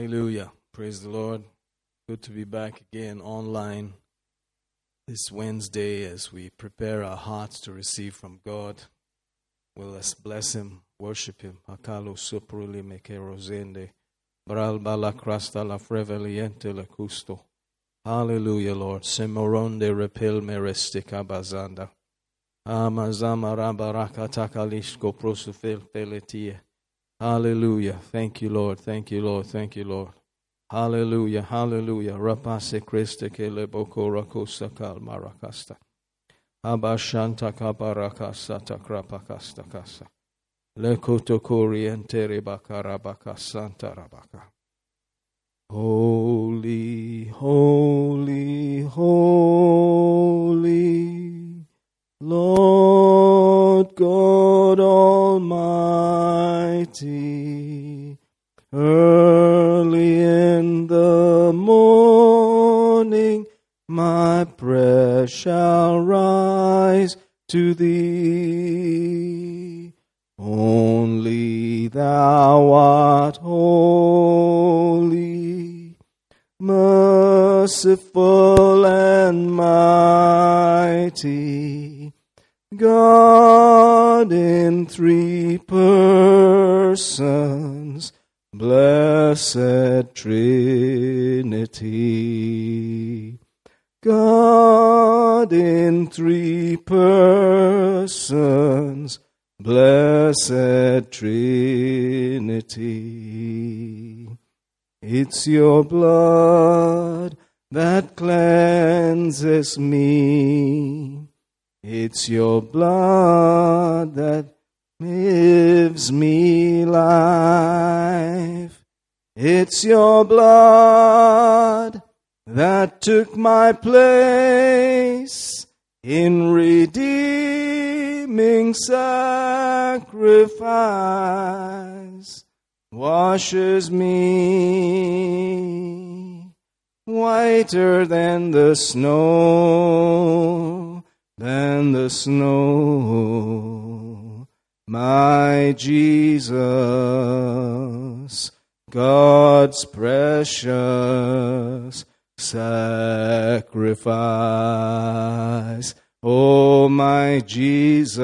Hallelujah. Praise the Lord. Good to be back again online this Wednesday as we prepare our hearts to receive from God. Well, let's bless Him, worship Him. Akalo sopruli meke rosende. Bralba la crasta la freveliente la custo. Hallelujah, Lord. Semoronde repel merestica bazanda. Amazama rabaraka takalishko prosufil peletie. Hallelujah. Thank you, Lord. Thank you, Lord. Thank you, Lord. Hallelujah. Hallelujah. Rapase Christe ke le boko rakosa kal marakasta. Abashanta kabarakasa takrapakasta kasa. Le kotokoriente rebakarabaka santa rabaka. Holy, holy, holy, Lord God Almighty, early in the morning my prayer shall rise to thee. Only thou art holy, merciful and mighty, God in three persons, blessed Trinity. God in three persons, blessed Trinity. It's your blood that cleanses me. It's your blood that gives me life. It's your blood that took my place in redeeming sacrifice washes me whiter than the snow, than the snow. My Jesus, God's precious sacrifice. Oh, my Jesus,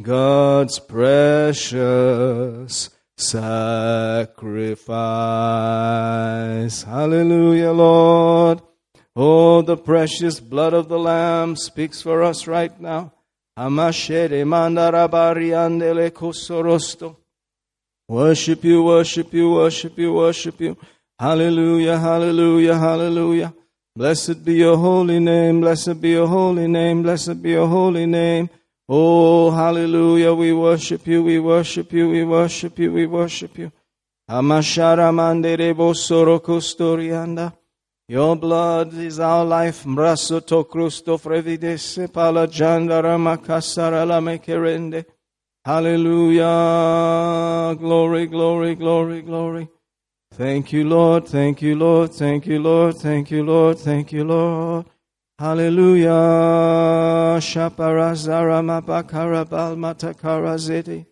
God's precious sacrifice. Hallelujah, Lord. Oh, the precious blood of the Lamb speaks for us right now. Worship you, worship you, worship you, worship you. Hallelujah, hallelujah, hallelujah. Blessed be your holy name, blessed be your holy name, blessed be your holy name. Oh, hallelujah, we worship you, we worship you, we worship you, we worship you. Amashara manderebo sorokostorianda. Your blood is our life. Mrasoto Christo frevidese pala jandara makasara la mekerende. Hallelujah. Glory, glory, glory, glory. Thank you, Lord. Thank you, Lord. Thank you, Lord. Thank you, Lord. Thank you, Lord. Hallelujah. Shaparazara mapakarabal matakarazete.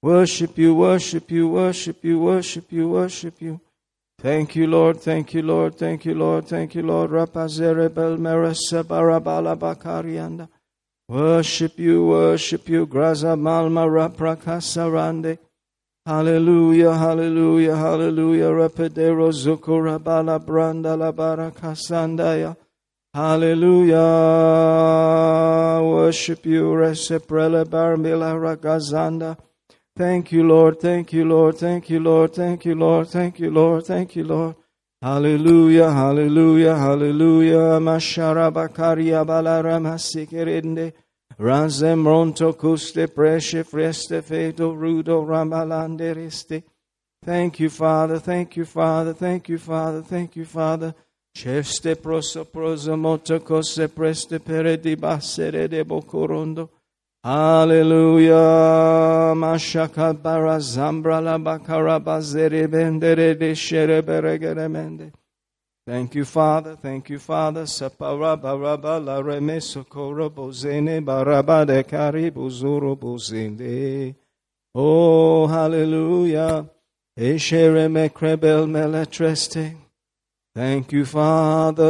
Worship you, worship you, worship you, worship you, worship you. Thank you, Lord. Thank you, Lord. Thank you, Lord. Thank you, Lord. Rapazere belmerasa bakarianda. Worship you, worship you. Graza malma raprakasarande. Hallelujah, hallelujah, hallelujah. Rapidero zukura bala branda la. Hallelujah. Worship you, Reseprele barmila ragazanda. Thank you, Lord. Thank you, Lord. Thank you, Lord. Thank you, Lord. Thank you, Lord. Thank you, Lord. Hallelujah, hallelujah, hallelujah. Mashara bakaria balarama sikerinde. Razem ronto kuste preshe freste feto rudo ramalanderiste. Thank you, Father. Thank you, Father. Thank you, Father. Thank you, Father. Cheste proso proso moto cose preste pere di bassere de bocorondo. Hallelujah. Mashaka bara zambra la bakara bazere bendere de shere beregere mende. Thank you, Father. Thank you, Father. Sapara baraba la remeso koro bozene baraba de kari bozende. Oh, hallelujah. Thank you, Father.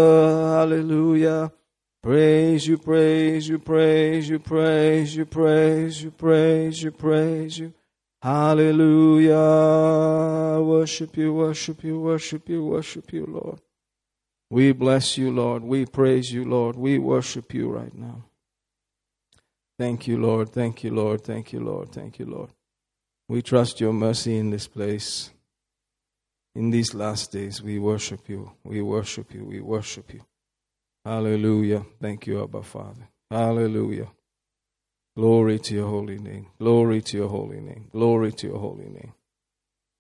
Hallelujah. Praise you, praise you, praise you, praise you, praise you, praise you, praise you. Hallelujah. Worship you, worship you, worship you, worship you, Lord. We bless you, Lord. We praise you, Lord. We worship you right now. Thank you, Lord. Thank you, Lord. Thank you, Lord. Thank you, Lord. We trust your mercy in this place. In these last days, we worship you. We worship you. We worship you. Hallelujah. Thank you, Abba Father. Hallelujah. Glory to your holy name. Glory to your holy name. Glory to your holy name.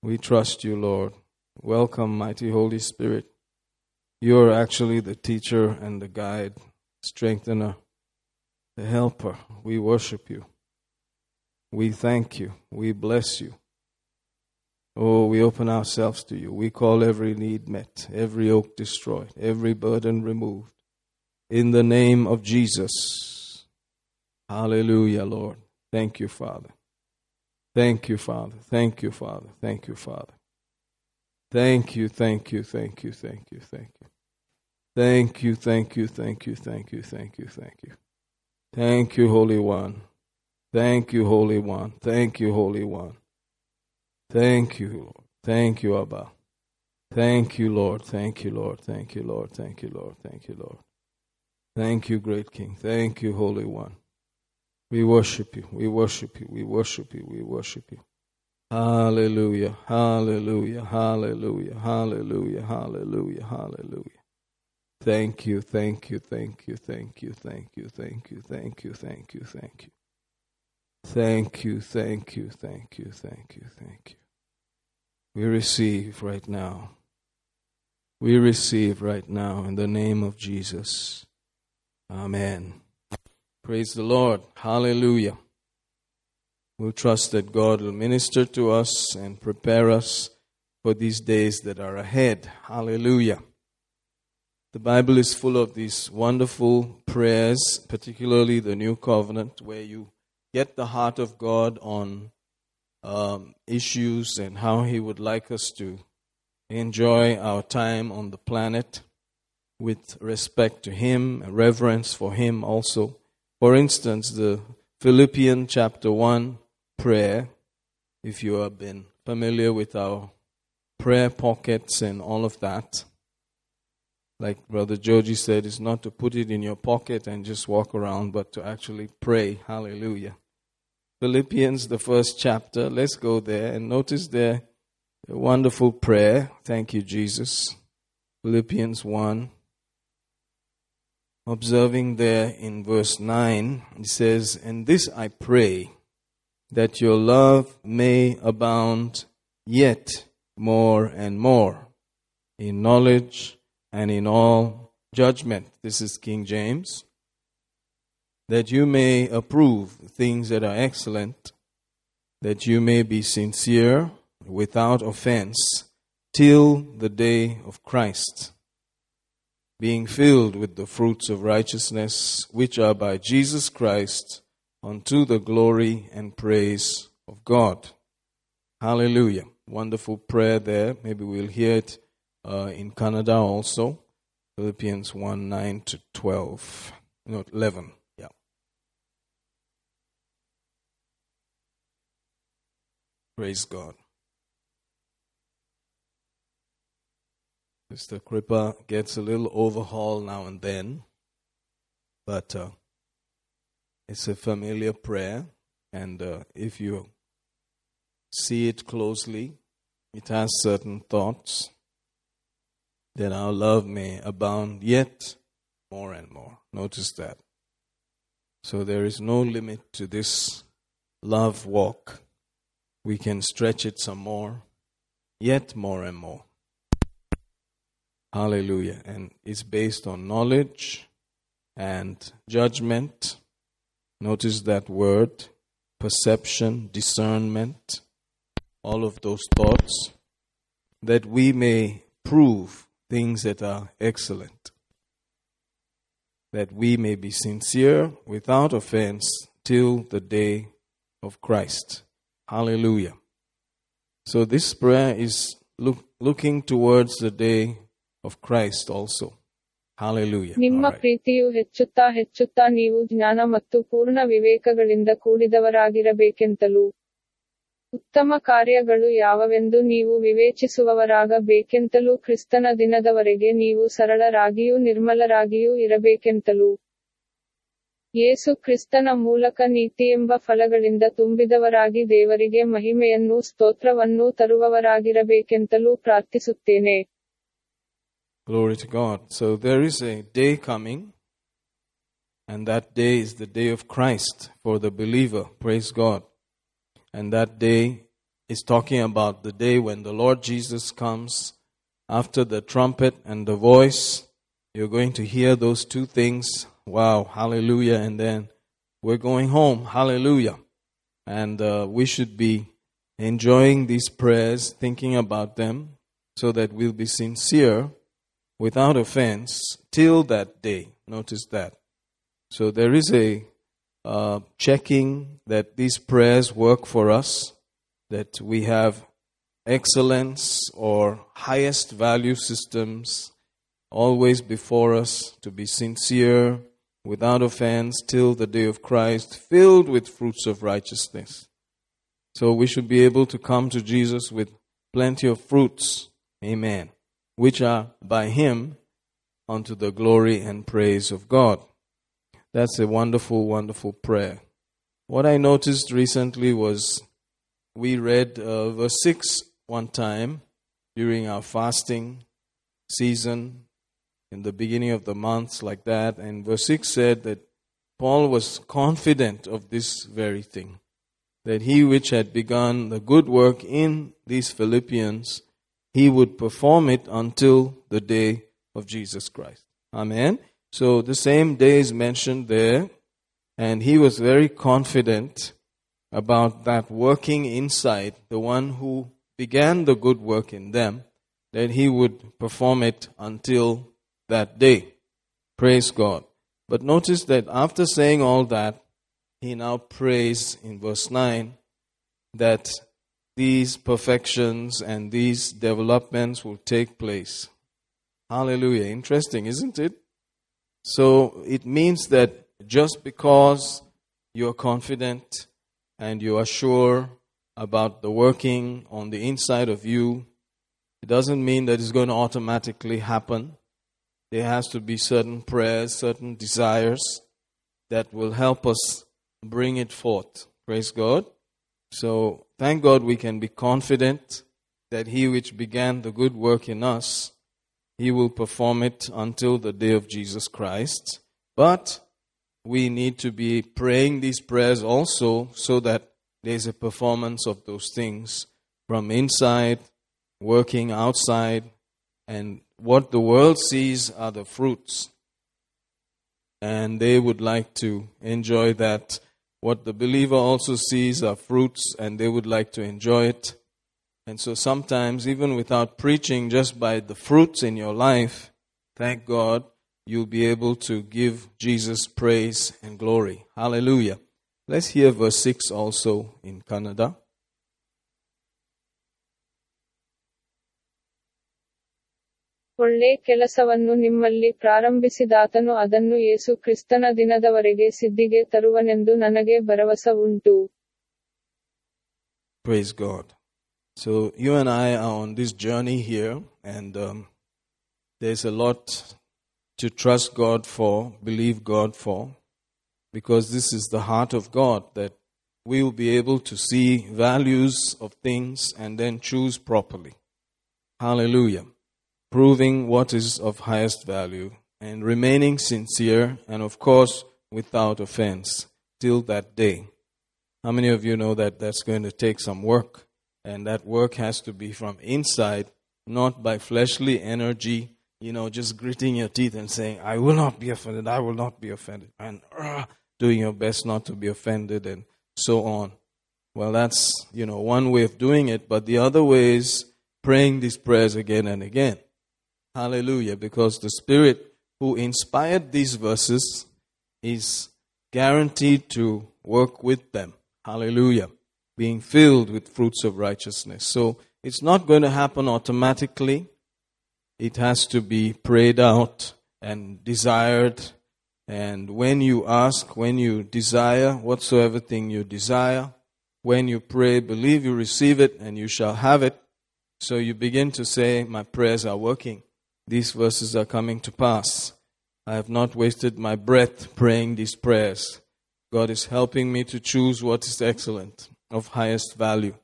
We trust you, Lord. Welcome, mighty Holy Spirit. You are actually the teacher and the guide, strengthener, the helper. We worship you. We thank you. We bless you. Oh, we open ourselves to you. We call every need met, every yoke destroyed, every burden removed. In the name of Jesus. Hallelujah, Lord. Thank you, Father. Thank you, Father. Thank you, Father. Thank you, Father. Thank you, thank you, thank you, thank you, thank you. Thank you, thank you, thank you, thank you, thank you, thank you. Thank you, Holy One. Thank you, Holy One. Thank you, Holy One. Thank you, Lord. Thank you, Abba. Thank you, Lord. Thank you, Lord. Thank you, Lord. Thank you, Lord. Thank you, Lord. Thank you, great King. Thank you, Holy One. We worship you. We worship you. We worship you. We worship you. Hallelujah. Hallelujah. Hallelujah. Hallelujah. Hallelujah. Hallelujah. Thank you. Thank you. Thank you. Thank you. Thank you. Thank you. Thank you. Thank you. Thank you. Thank you. Thank you. Thank you. Thank you. Thank you. We receive right now. We receive right now in the name of Jesus. Amen. Praise the Lord. Hallelujah. We'll trust that God will minister to us and prepare us for these days that are ahead. Hallelujah. The Bible is full of these wonderful prayers, particularly the New Covenant, where you get the heart of God on um, issues and how He would like us to enjoy our time on the planet with respect to Him, reverence for Him also. For instance, the Philippian chapter 1 prayer, if you have been familiar with our prayer pockets and all of that, like Brother Joji said, is not to put it in your pocket and just walk around, but to actually pray. Hallelujah. Philippians, the first chapter, let's go there and notice there a wonderful prayer. Thank you, Jesus. Philippians 1 observing there in verse 9, he says, And this I pray, that your love may abound yet more and more in knowledge and in all judgment. This is King James. That you may approve things that are excellent, that you may be sincere, without offense, till the day of Christ being filled with the fruits of righteousness, which are by Jesus Christ, unto the glory and praise of God. Hallelujah. Wonderful prayer there. Maybe we'll hear it uh, in Kannada also. Philippians 1 9 to 12. No, 11. Yeah. Praise God. Mr. Kripa gets a little overhaul now and then, but uh, it's a familiar prayer, and uh, if you see it closely, it has certain thoughts that our love may abound yet more and more. Notice that. So there is no limit to this love walk. We can stretch it some more, yet more and more. Hallelujah. And it's based on knowledge and judgment. Notice that word perception, discernment, all of those thoughts, that we may prove things that are excellent, that we may be sincere without offense till the day of Christ. Hallelujah. So this prayer is look, looking towards the day of Christ also. Hallelujah. ನಿಮ್ಮ. ಪ್ರೀತಿಯು ಹೆಚ್ಚುತ್ತಾ ಹೆಚ್ಚುತ್ತಾ ನೀವು ಜ್ಞಾನ ಮತ್ತು ಪೂರ್ಣ ವಿವೇಕಗಳಿಂದ ಕೂಡಿದವರಾಗಿರಬೇಕೆಂತಲೂ ಉತ್ತಮ ಕಾರ್ಯಗಳು ಯಾವವೆಂದು ನೀವು ವಿವೇಚಿಸುವವರಾಗಬೇಕೆಂತಲೂ ಕ್ರಿಸ್ತನ ದಿನದವರೆಗೆ ನೀವು ಸರಳರಾಗಿಯೂ ನಿರ್ಮಲರಾಗಿಯೂ ಇರಬೇಕೆಂತಲೂ ಯೇಸು ಕ್ರಿಸ್ತನ ಮೂಲಕ ನೀತಿಯೆಂಬ ಫಲಗಳಿಂದ ತುಂಬಿದವರಾಗಿ ದೇವರಿಗೆ ಮಹಿಮೆಯನ್ನೂ ಸ್ತೋತ್ರವನ್ನೂ ತರುವವರಾಗಿರಬೇಕೆಂತಲೂ ಪ್ರಾರ್ಥಿಸುತ್ತೇನೆ Glory to God. So there is a day coming, and that day is the day of Christ for the believer. Praise God. And that day is talking about the day when the Lord Jesus comes after the trumpet and the voice. You're going to hear those two things. Wow, hallelujah. And then we're going home. Hallelujah. And uh, we should be enjoying these prayers, thinking about them, so that we'll be sincere without offense till that day. Notice that. So there is a uh, checking that these prayers work for us, that we have excellence or highest value systems always before us to be sincere, without offense, till the day of Christ, filled with fruits of righteousness. So we should be able to come to Jesus with plenty of fruits. Amen. Which are by Him unto the glory and praise of God. That's a wonderful, wonderful prayer. What I noticed recently was we read uh, verse 6 one time during our fasting season in the beginning of the months, like that. And verse 6 said that Paul was confident of this very thing that he which had begun the good work in these Philippians, he would perform it until the day of Jesus Christ. Amen. So the same day is mentioned there, and he was very confident about that working inside, the one who began the good work in them, that he would perform it until that day. Praise God. But notice that after saying all that, he now prays in verse 9 that these perfections and these developments will take place. Hallelujah. Interesting, isn't it? So it means that just because you're confident and you are sure about the working on the inside of you, it doesn't mean that it's going to automatically happen. There has to be certain prayers, certain desires that will help us bring it forth. Praise God. So thank God we can be confident that He which began the good work in us, He will perform it until the day of Jesus Christ. But we need to be praying these prayers also so that there's a performance of those things from inside, working outside, and what the world sees are the fruits. And they would like to enjoy that. What the believer also sees are fruits, and they would like to enjoy it. And so sometimes, even without preaching, just by the fruits in your life, thank God, you'll be able to give Jesus praise and glory. Hallelujah. Let's hear verse 6 also in Kannada. ಒಳ್ಳೆ ಕೆಲಸವನ್ನು ನಿಮ್ಮಲ್ಲಿ ಪ್ರಾರಂಭಿಸಿದಾತನು ಅದನ್ನು ಯೇಸು ಕ್ರಿಸ್ತನ ದಿನದವರೆಗೆ ಸಿದ್ಧಿಗೆ ತರುವನೆಂದು ನನಗೆ ಭರವಸೆ ಉಂಟು Praise God. So, you and I are on this journey here, and um, there's a lot to trust God for, believe God for, because this is the heart of God that we will be able to see values of things and then choose properly. Hallelujah. Proving what is of highest value and remaining sincere and, of course, without offense till that day. How many of you know that that's going to take some work? And that work has to be from inside, not by fleshly energy, you know, just gritting your teeth and saying, I will not be offended, I will not be offended, and uh, doing your best not to be offended, and so on. Well, that's, you know, one way of doing it, but the other way is praying these prayers again and again. Hallelujah, because the Spirit who inspired these verses is guaranteed to work with them. Hallelujah. being filled with fruits of righteousness. So it's not going to happen automatically. It has to be prayed out and desired. And when you ask, when you desire, whatsoever thing you desire, when you pray, believe you receive it and you shall have it. So you begin to say, My prayers are working. These verses are coming to pass. I have not wasted my breath praying these prayers. God is helping me to choose what is excellent, of highest value.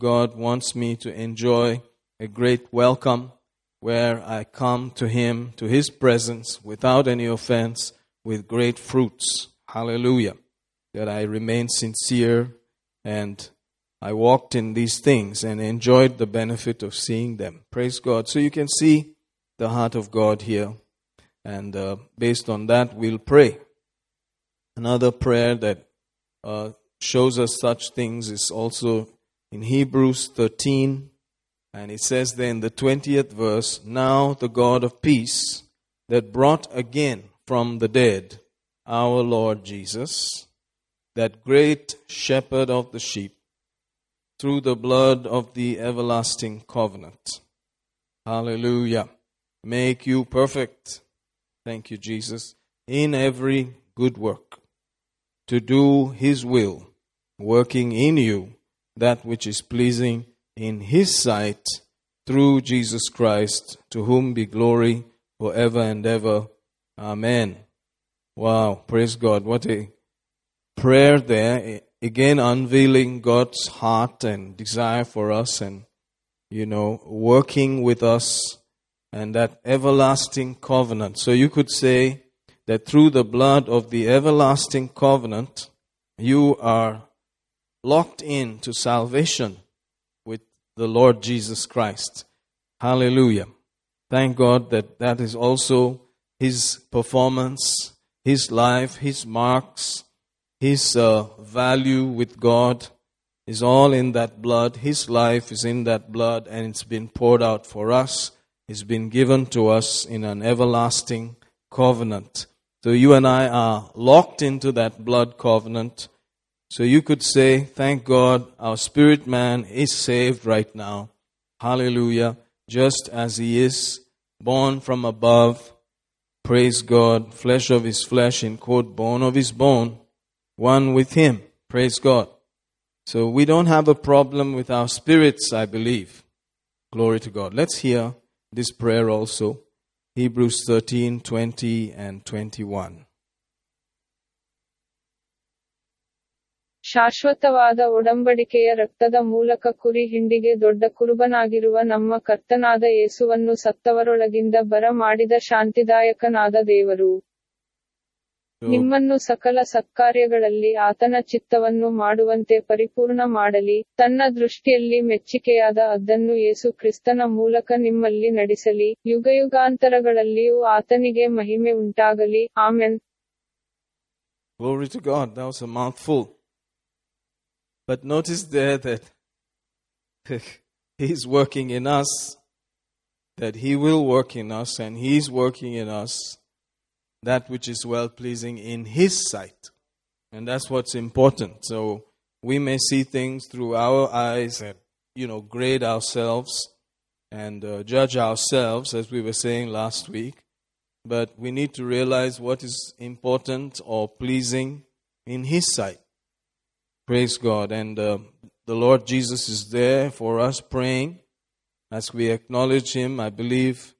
God wants me to enjoy a great welcome where I come to Him, to His presence, without any offense, with great fruits. Hallelujah. That I remain sincere and I walked in these things and enjoyed the benefit of seeing them. Praise God. So you can see the heart of God here. And uh, based on that, we'll pray. Another prayer that uh, shows us such things is also in Hebrews 13. And it says there in the 20th verse Now the God of peace that brought again from the dead our Lord Jesus, that great shepherd of the sheep, through the blood of the everlasting covenant. Hallelujah. Make you perfect. Thank you, Jesus. In every good work, to do his will, working in you that which is pleasing in his sight through Jesus Christ, to whom be glory forever and ever. Amen. Wow, praise God. What a prayer there. Again, unveiling God's heart and desire for us and, you know, working with us and that everlasting covenant. So you could say that through the blood of the everlasting covenant, you are locked in to salvation with the Lord Jesus Christ. Hallelujah. Thank God that that is also His performance, His life, His marks, His uh, value with God is all in that blood. His life is in that blood and it's been poured out for us. It's been given to us in an everlasting covenant. So you and I are locked into that blood covenant so you could say, Thank God, our spirit man is saved right now. Hallelujah. Just as he is born from above. Praise God. Flesh of his flesh, in quote, bone of his bone. One with him. Praise God. So we don't have a problem with our spirits, I believe. Glory to God. Let's hear this prayer also. Hebrews 13, 20 and 21. ಶಾಶ್ವತವಾದ ಒಡಂಬಡಿಕೆಯ ರಕ್ತದ ಮೂಲಕ ಕುರಿ ಹಿಂಡಿಗೆ ದೊಡ್ಡ ಕುರುಬನಾಗಿರುವ ನಮ್ಮ ಕರ್ತನಾದ ಯೇಸುವನ್ನು ಸತ್ತವರೊಳಗಿಂದ ಬರ ಮಾಡಿದ ಶಾಂತಿದಾಯಕನಾದ ದೇವರು ನಿಮ್ಮನ್ನು ಸಕಲ ಸತ್ಕಾರ್ಯಗಳಲ್ಲಿ ಆತನ ಚಿತ್ತವನ್ನು ಮಾಡುವಂತೆ ಪರಿಪೂರ್ಣ ಮಾಡಲಿ. ತನ್ನ ದೃಷ್ಟಿಯಲ್ಲಿ ಮೆಚ್ಚಿಕೆಯಾದ ಅದನ್ನು ಯೇಸು ಕ್ರಿಸ್ತನ ಮೂಲಕ ನಿಮ್ಮಲ್ಲಿ ನಡೆಸಲಿ. ಯುಗಯುಗಾಂತರಗಳಲ್ಲಿಯೂ ಆತನಿಗೆ ಮಹಿಮೆ ಉಂಟಾಗಲಿ. Amen. Glory to God. That was a mouthful. But notice there that He's working in us, that He will work in us, and He's working in us. That which is well pleasing in His sight. And that's what's important. So we may see things through our eyes and, you know, grade ourselves and uh, judge ourselves, as we were saying last week. But we need to realize what is important or pleasing in His sight. Praise God. And uh, the Lord Jesus is there for us praying. As we acknowledge Him, I believe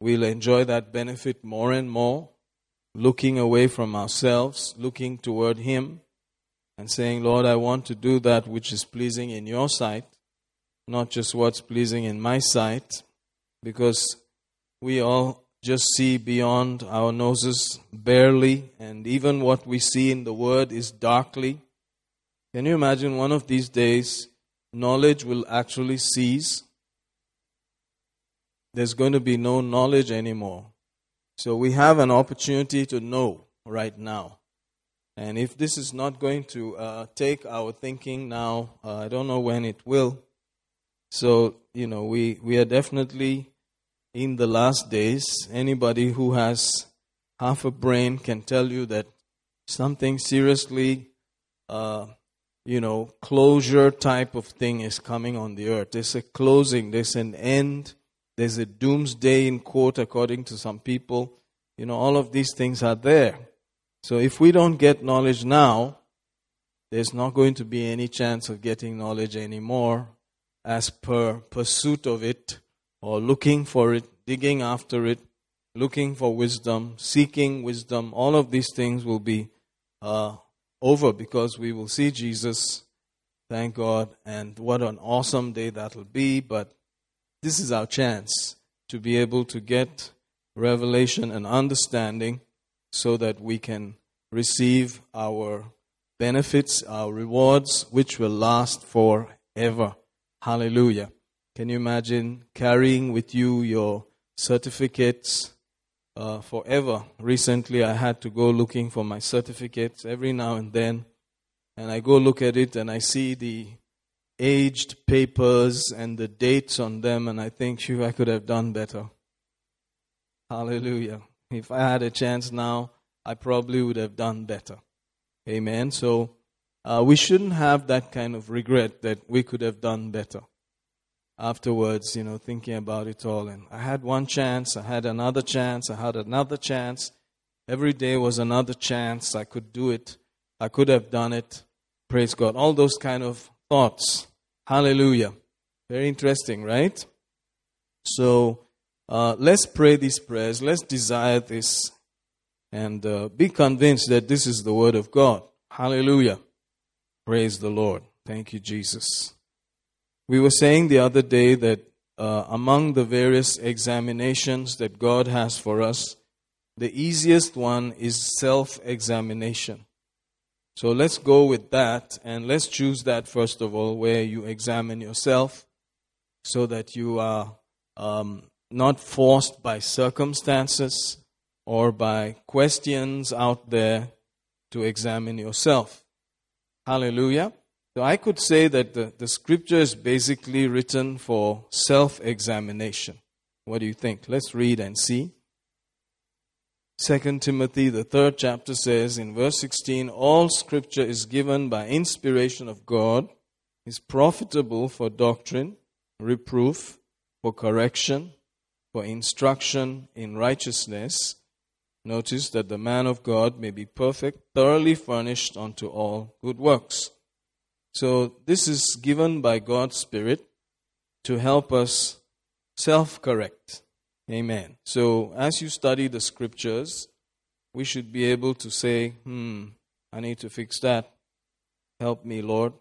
we'll enjoy that benefit more and more, looking away from ourselves, looking toward Him, and saying, Lord, I want to do that which is pleasing in your sight, not just what's pleasing in my sight, because we all just see beyond our noses barely, and even what we see in the Word is darkly. Can you imagine one of these days, knowledge will actually cease? There's going to be no knowledge anymore. So we have an opportunity to know right now. And if this is not going to uh, take our thinking now, uh, I don't know when it will. So, you know, we, we are definitely in the last days. Anybody who has half a brain can tell you that something seriously uh, you know, closure type of thing is coming on the earth. There's a closing, there's an end, there's a doomsday in court, according to some people. You know, all of these things are there. So if we don't get knowledge now, there's not going to be any chance of getting knowledge anymore as per pursuit of it or looking for it, digging after it, looking for wisdom, seeking wisdom. All of these things will be uh, over because we will see Jesus. Thank God. And what an awesome day that'll be. But this is our chance to be able to get revelation and understanding so that we can receive our benefits, our rewards, which will last forever. Hallelujah. Can you imagine carrying with you your certificates uh, forever? Recently, I had to go looking for my certificates every now and then, and I go look at it and I see the aged papers and the dates on them, and I think, sure, I could have done better. Hallelujah. If I had a chance now, I probably would have done better. Amen. So uh, we shouldn't have that kind of regret that we could have done better. Afterwards, you know, thinking about it all. And I had one chance, I had another chance, I had another chance. Every day was another chance. I could do it. I could have done it. Praise God. All those kind of thoughts. Hallelujah. Very interesting, right? So uh, let's pray these prayers. Let's desire this and uh, be convinced that this is the Word of God. Hallelujah. Praise the Lord. Thank you, Jesus. We were saying the other day that uh, among the various examinations that God has for us, the easiest one is self examination. So let's go with that and let's choose that first of all, where you examine yourself so that you are um, not forced by circumstances or by questions out there to examine yourself. Hallelujah. So I could say that the, the scripture is basically written for self examination. What do you think? Let's read and see. 2 Timothy, the third chapter says in verse 16 All scripture is given by inspiration of God, is profitable for doctrine, reproof, for correction, for instruction in righteousness. Notice that the man of God may be perfect, thoroughly furnished unto all good works. So, this is given by God's Spirit to help us self correct. Amen. So, as you study the scriptures, we should be able to say, hmm, I need to fix that. Help me, Lord.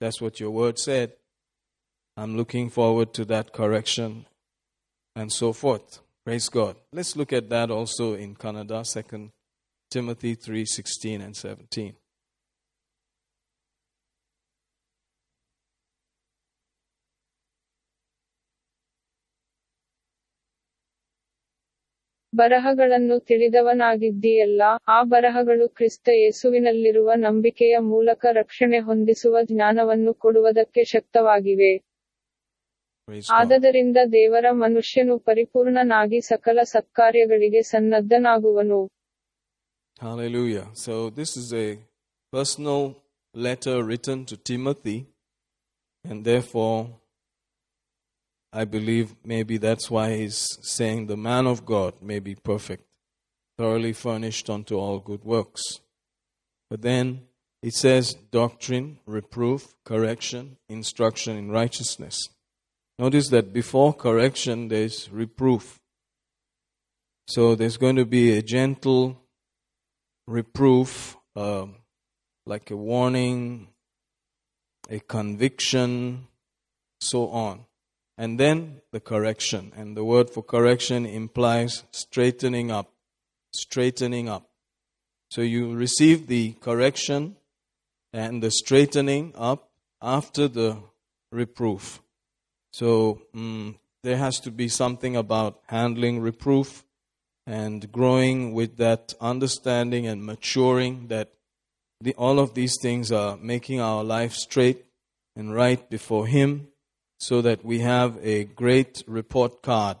That's what your word said. I'm looking forward to that correction and so forth. Praise God. Let's look at that also in Kannada, 2 Timothy 3 16 and 17. ಬರಹಗಳನ್ನು ತಿಳಿದವನಾಗಿದ್ದೀಯಲ್ಲ ಆ ಬರಹಗಳು ಕ್ರಿಸ್ತ ಯೇಸುವಿನಲ್ಲಿರುವ ನಂಬಿಕೆಯ ಮೂಲಕ ರಕ್ಷಣೆ ಹೊಂದಿಸುವ ಜ್ಞಾನವನ್ನು ಕೊಡುವುದಕ್ಕೆ ಶಕ್ತವಾಗಿವೆ. ಆದ್ದರಿಂದ ದೇವರ ಮನುಷ್ಯನು ಪರಿಪೂರ್ಣನಾಗಿ ಸಕಲ ಸತ್ಕಾರ್ಯಗಳಿಗೆ ಸನ್ನದ್ಧನಾಗುವನು. Hallelujah. So, this is a personal letter written to Timothy, and therefore, I believe maybe that's why he's saying the man of God may be perfect, thoroughly furnished unto all good works. But then it says doctrine, reproof, correction, instruction in righteousness. Notice that before correction, there's reproof. So there's going to be a gentle reproof, um, like a warning, a conviction, so on. And then the correction. And the word for correction implies straightening up. Straightening up. So you receive the correction and the straightening up after the reproof. So mm, there has to be something about handling reproof and growing with that understanding and maturing that the, all of these things are making our life straight and right before Him so that we have a great report card.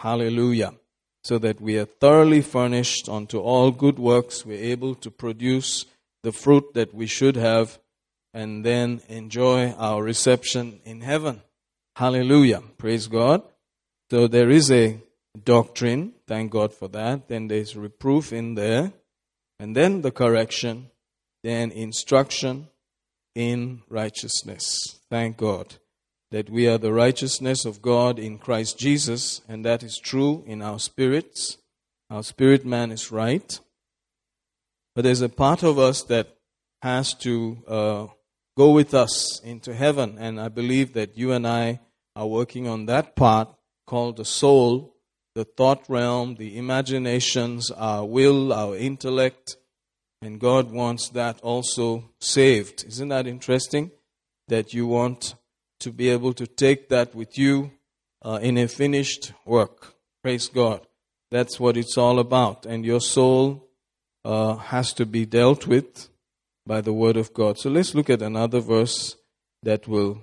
Hallelujah. So that we are thoroughly furnished unto all good works. We're able to produce the fruit that we should have and then enjoy our reception in heaven. Hallelujah. Praise God. So there is a doctrine. Thank God for that. Then there's reproof in there. And then the correction. Then instruction in righteousness. Thank God that we are the righteousness of God in Christ Jesus. And that is true in our spirits. Our spirit man is right. But there's a part of us that has to uh, go with us into heaven. And I believe that you and I are working on that part called the soul, the thought realm, the imaginations, our will, our intellect. And God wants that also saved. Isn't that interesting? That you want to be able to take that with you uh, in a finished work. Praise God. That's what it's all about. And your soul uh, has to be dealt with by the Word of God. So let's look at another verse that will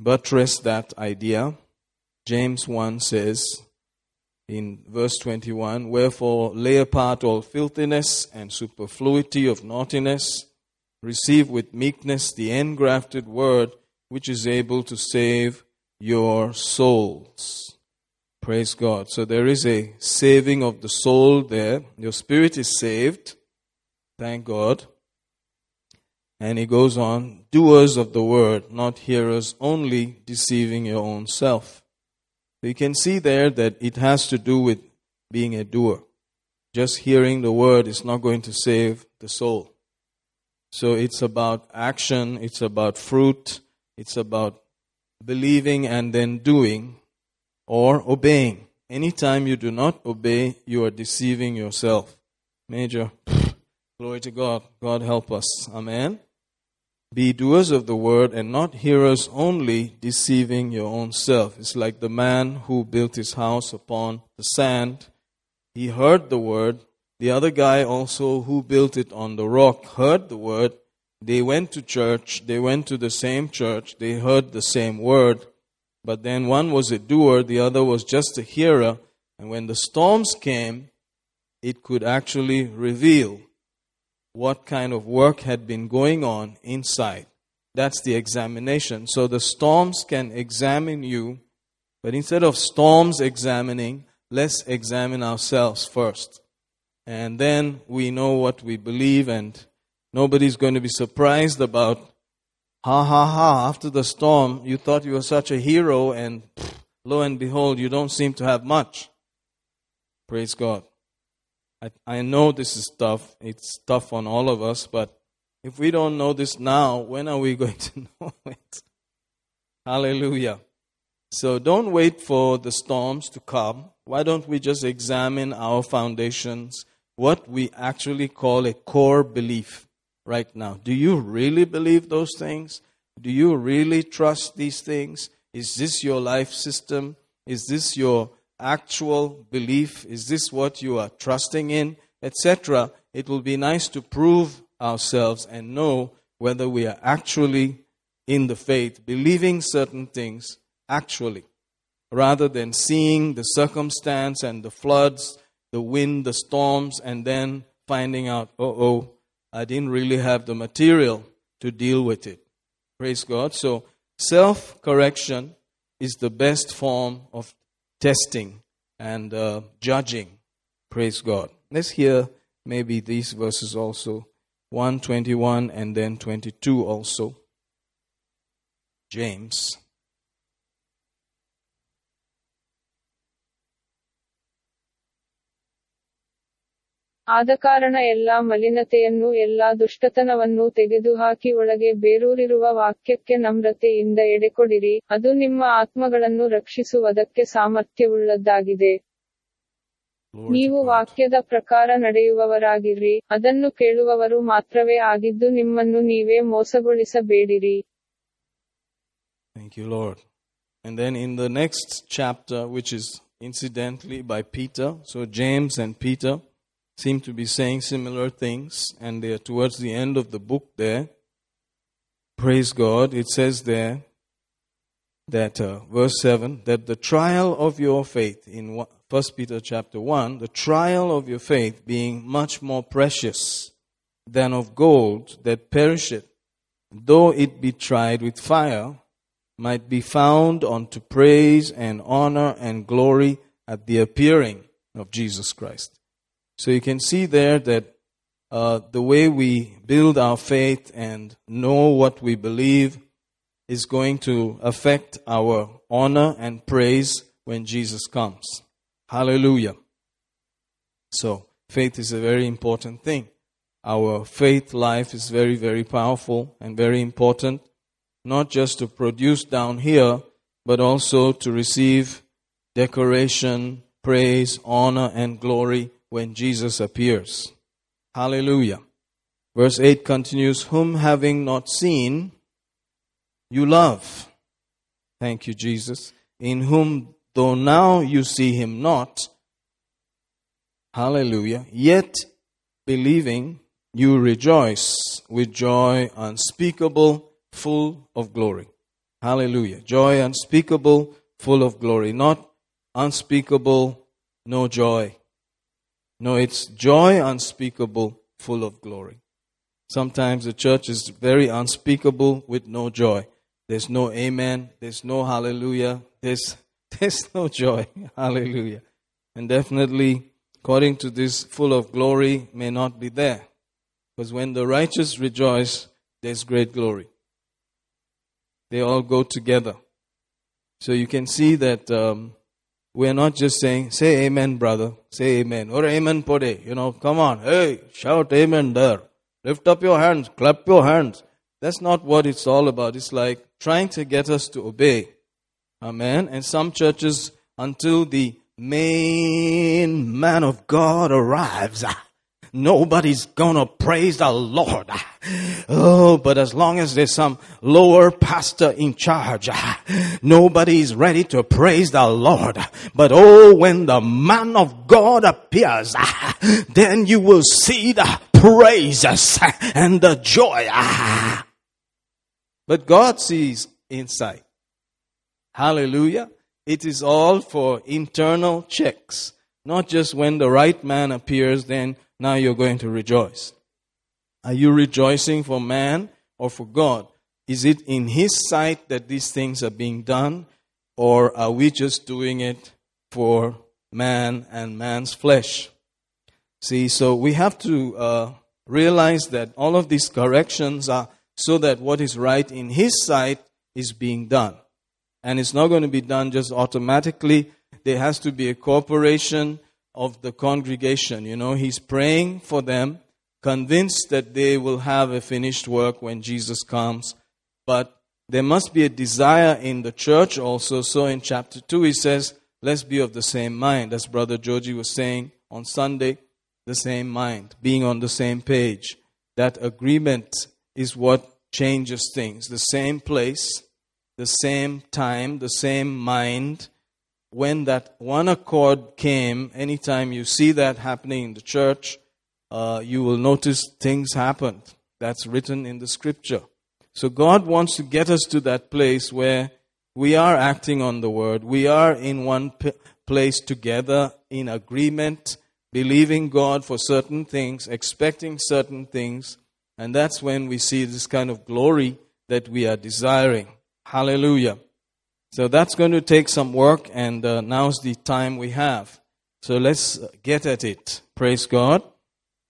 buttress that idea. James 1 says in verse 21 Wherefore lay apart all filthiness and superfluity of naughtiness, receive with meekness the engrafted word which is able to save your souls. Praise God. So there is a saving of the soul there. Your spirit is saved. Thank God. And he goes on, doers of the word, not hearers only, deceiving your own self. So you can see there that it has to do with being a doer. Just hearing the word is not going to save the soul. So it's about action, it's about fruit, it's about believing and then doing or obeying. Anytime you do not obey, you are deceiving yourself. Major. Glory to God. God help us. Amen. Be doers of the word and not hearers only, deceiving your own self. It's like the man who built his house upon the sand. He heard the word. The other guy also who built it on the rock heard the word. They went to church. They went to the same church. They heard the same word. But then one was a doer, the other was just a hearer. And when the storms came, it could actually reveal what kind of work had been going on inside. That's the examination. So the storms can examine you, but instead of storms examining, let's examine ourselves first. And then we know what we believe, and nobody's going to be surprised about Ha ha ha, after the storm, you thought you were such a hero, and lo and behold, you don't seem to have much. Praise God. I, I know this is tough. It's tough on all of us, but if we don't know this now, when are we going to know it? Hallelujah. So don't wait for the storms to come. Why don't we just examine our foundations, what we actually call a core belief? Right now. Do you really believe those things? Do you really trust these things? Is this your life system? Is this your actual belief? Is this what you are trusting in? Etc. It will be nice to prove ourselves and know whether we are actually in the faith, believing certain things actually, rather than seeing the circumstance and the floods, the wind, the storms, and then finding out, oh, oh, I didn't really have the material to deal with it. Praise God. So, self correction is the best form of testing and uh, judging. Praise God. Let's hear maybe these verses also 121 and then 22 also. James ಆದಕಾರಣ ಎಲ್ಲಾ ಮಲಿನತೆಯನ್ನು ಎಲ್ಲಾ ದುಷ್ಟತನವನ್ನು ತೆಗೆದುಹಾಕಿ ಒಳಗೆ ಬೇರೂರಿರುವ ವಾಕ್ಯಕ್ಕೆ ನಮ್ರತೆಯಿಂದ ಎಡೆಕೊಡಿರಿ. ಅದು ನಿಮ್ಮ ಆತ್ಮಗಳನ್ನು ರಕ್ಷಿಸುವುದಕ್ಕೆ ಸಾಮರ್ಥ್ಯವುಳ್ಳದ್ದಾಗಿದೆ. ನೀವು ವಾಕ್ಯದ ಪ್ರಕಾರ ನಡೆಯುವವರಾಗಿರ್ರಿ ಅದನ್ನು ಕೇಳುವವರು ಮಾತ್ರವೇ ಆಗಿದ್ದು ನಿಮ್ಮನ್ನು ನೀವೇ ಮೋಸಗೊಳಿಸಬೇಡಿರಿ. Thank you, Lord. And then in the next chapter, which is incidentally by Peter, so James and Peter seem to be saying similar things, and they are towards the end of the book there. Praise God. It says there that, uh, verse 7, that the trial of your faith, in 1 Peter chapter 1, the trial of your faith being much more precious than of gold that perisheth, though it be tried with fire, might be found unto praise and honor and glory at the appearing of Jesus Christ. So you can see there that uh, the way we build our faith and know what we believe is going to affect our honor and praise when Jesus comes. Hallelujah. So, faith is a very important thing. Our faith life is very, very powerful and very important, not just to produce down here, but also to receive decoration, praise, honor, and glory when Jesus appears. Hallelujah. Verse 8 continues, Whom having not seen, you love. Thank you, Jesus. In whom, though now you see him not, hallelujah, yet believing, you rejoice with joy unspeakable, full of glory. Hallelujah. Joy unspeakable, full of glory. Not unspeakable, no joy. No, it's joy unspeakable, full of glory. Sometimes the church is very unspeakable with no joy. There's no amen. There's no hallelujah. There's, there's no joy. hallelujah. And definitely, according to this, full of glory may not be there. Because when the righteous rejoice, there's great glory. They all go together. So you can see that um, we're not just saying, say amen, brother, say amen, or amen, pode. You know, come on, hey, shout amen there. Lift up your hands, clap your hands. That's not what it's all about. It's like trying to get us to obey. Amen. And some churches, until the main man of God arrives, nobody's gonna praise the Lord. Oh, but as long as there's some lower pastor in charge, nobody's ready to praise the Lord. But oh, when the man of God appears, then you will see the praises and the joy. But God sees inside. Hallelujah. It is all for internal checks. Not just when the right man appears, then now you're going to rejoice. Are you rejoicing for man or for God? Is it in His sight that these things are being done, or are we just doing it for man and man's flesh? See, so we have to uh, realize that all of these corrections are so that what is right in His sight is being done. And it's not going to be done just automatically. There has to be a cooperation of the congregation. You know, he's praying for them, convinced that they will have a finished work when Jesus comes. But there must be a desire in the church also. So in chapter 2, he says, Let's be of the same mind. As Brother Georgie was saying on Sunday, the same mind, being on the same page. That agreement is what changes things. The same place, the same time, the same mind, when that one accord came, anytime you see that happening in the church, uh, you will notice things happened. That's written in the scripture. So God wants to get us to that place where we are acting on the word. We are in one p- place together in agreement, believing God for certain things, expecting certain things. And that's when we see this kind of glory that we are desiring. Hallelujah. So that's going to take some work, and uh, now's the time we have. So let's get at it. Praise God.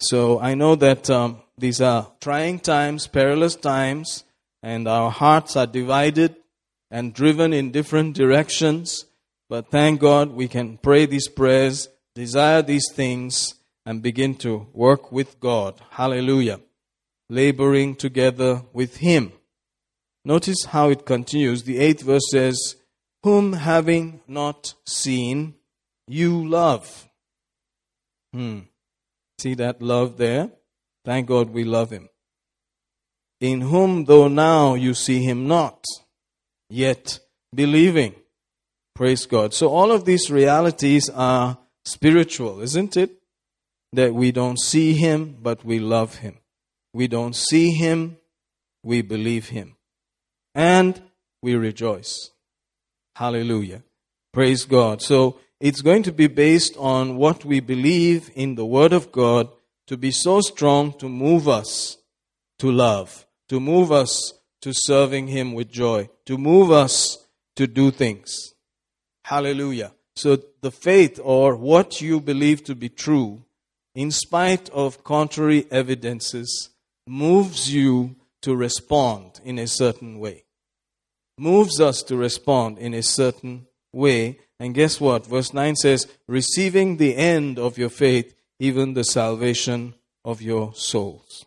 So I know that um, these are trying times, perilous times, and our hearts are divided and driven in different directions. But thank God we can pray these prayers, desire these things, and begin to work with God. Hallelujah. Laboring together with Him. Notice how it continues. The eighth verse says, Whom having not seen, you love. Hmm. See that love there? Thank God we love him. In whom, though now you see him not, yet believing. Praise God. So all of these realities are spiritual, isn't it? That we don't see him, but we love him. We don't see him, we believe him and we rejoice. Hallelujah. Praise God. So it's going to be based on what we believe in the Word of God to be so strong to move us to love, to move us to serving Him with joy, to move us to do things. Hallelujah. So the faith or what you believe to be true, in spite of contrary evidences, moves you to respond in a certain way. Moves us to respond in a certain way. And guess what? Verse 9 says, receiving the end of your faith, even the salvation of your souls.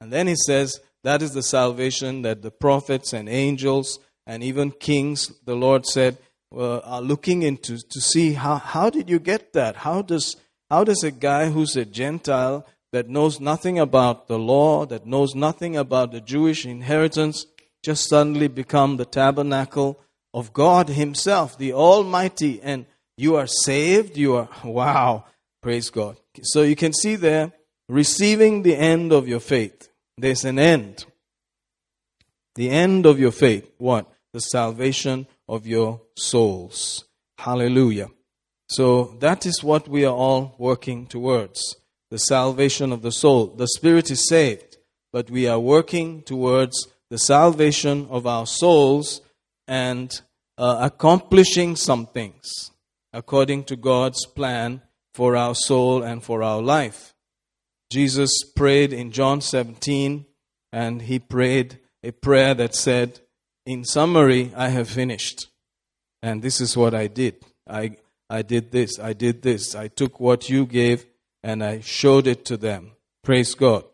And then he says, that is the salvation that the prophets and angels and even kings, the Lord said, uh, are looking into to see how, how did you get that? How does, how does a guy who's a Gentile that knows nothing about the law, that knows nothing about the Jewish inheritance, just suddenly become the tabernacle of God Himself, the Almighty, and you are saved? You are, wow, praise God. So you can see there, receiving the end of your faith. There's an end. The end of your faith. What? The salvation of your souls. Hallelujah. So that is what we are all working towards. The salvation of the soul. The spirit is saved, but we are working towards the salvation of our souls and uh, accomplishing some things according to God's plan for our soul and for our life. Jesus prayed in John 17, and he prayed a prayer that said, In summary, I have finished. And this is what I did. I, I did this, I did this. I took what you gave and I showed it to them. Praise God.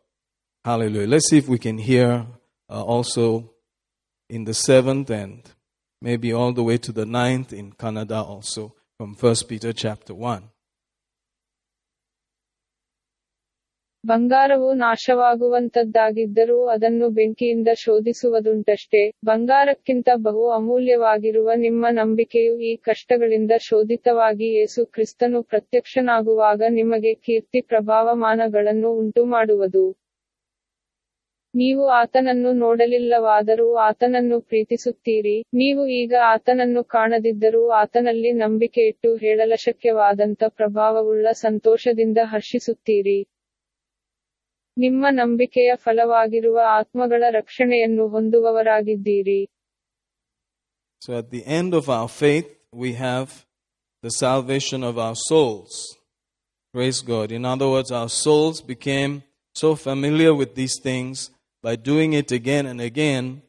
Hallelujah. Let's see if we can hear uh, also in the seventh and maybe all the way to the ninth in Canada, also from First Peter chapter 1. ಬಂಗಾರವು ನಾಶವಾಗುವಂತದ್ದಾಗಿದ್ದರೂ ಅದನ್ನು ಬೆಂಕಿಯಿಂದ ಶೋಧಿಸುವುದುಂಟಷ್ಟೇ ಬಂಗಾರಕ್ಕಿಂತ ಬಹು ಅಮೂಲ್ಯವಾಗಿರುವ ನಿಮ್ಮ ನಂಬಿಕೆಯು ಈ ಕಷ್ಟಗಳಿಂದ ಶೋಧಿತವಾಗಿ ಯೇಸು ಕ್ರಿಸ್ತನು ಪ್ರತ್ಯಕ್ಷನಾಗುವಾಗ ನಿಮಗೆ ಕೀರ್ತಿ ಪ್ರಭಾವಮಾನಗಳನ್ನು ಉಂಟುಮಾಡುವುದು ನೀವು ಆತನನ್ನು ನೋಡಲಿಲ್ಲವಾದರೂ ಆತನನ್ನು ಪ್ರೀತಿಸುತ್ತೀರಿ ನೀವು ಈಗ ಆತನನ್ನು ಕಾಣದಿದ್ದರೂ ಆತನಲ್ಲಿ ನಂಬಿಕೆ ಇಟ್ಟು ಹೇಳಲಶಕ್ಯವಾದಂತ ಪ್ರಭಾವವುಳ್ಳ ಸಂತೋಷದಿಂದ ಹರ್ಷಿಸುತ್ತೀರಿ ನಿಮ್ಮ ನಂಬಿಕೆಯ ಫಲವಾಗಿರುವ ಆತ್ಮಗಳ ರಕ್ಷಣೆಯನ್ನು ಹೊಂದುವವರಾಗಿದ್ದೀರಿ So at the end of our faith, we have the salvation of our souls. Praise God. In other words, our souls became so familiar with these things by doing it again and again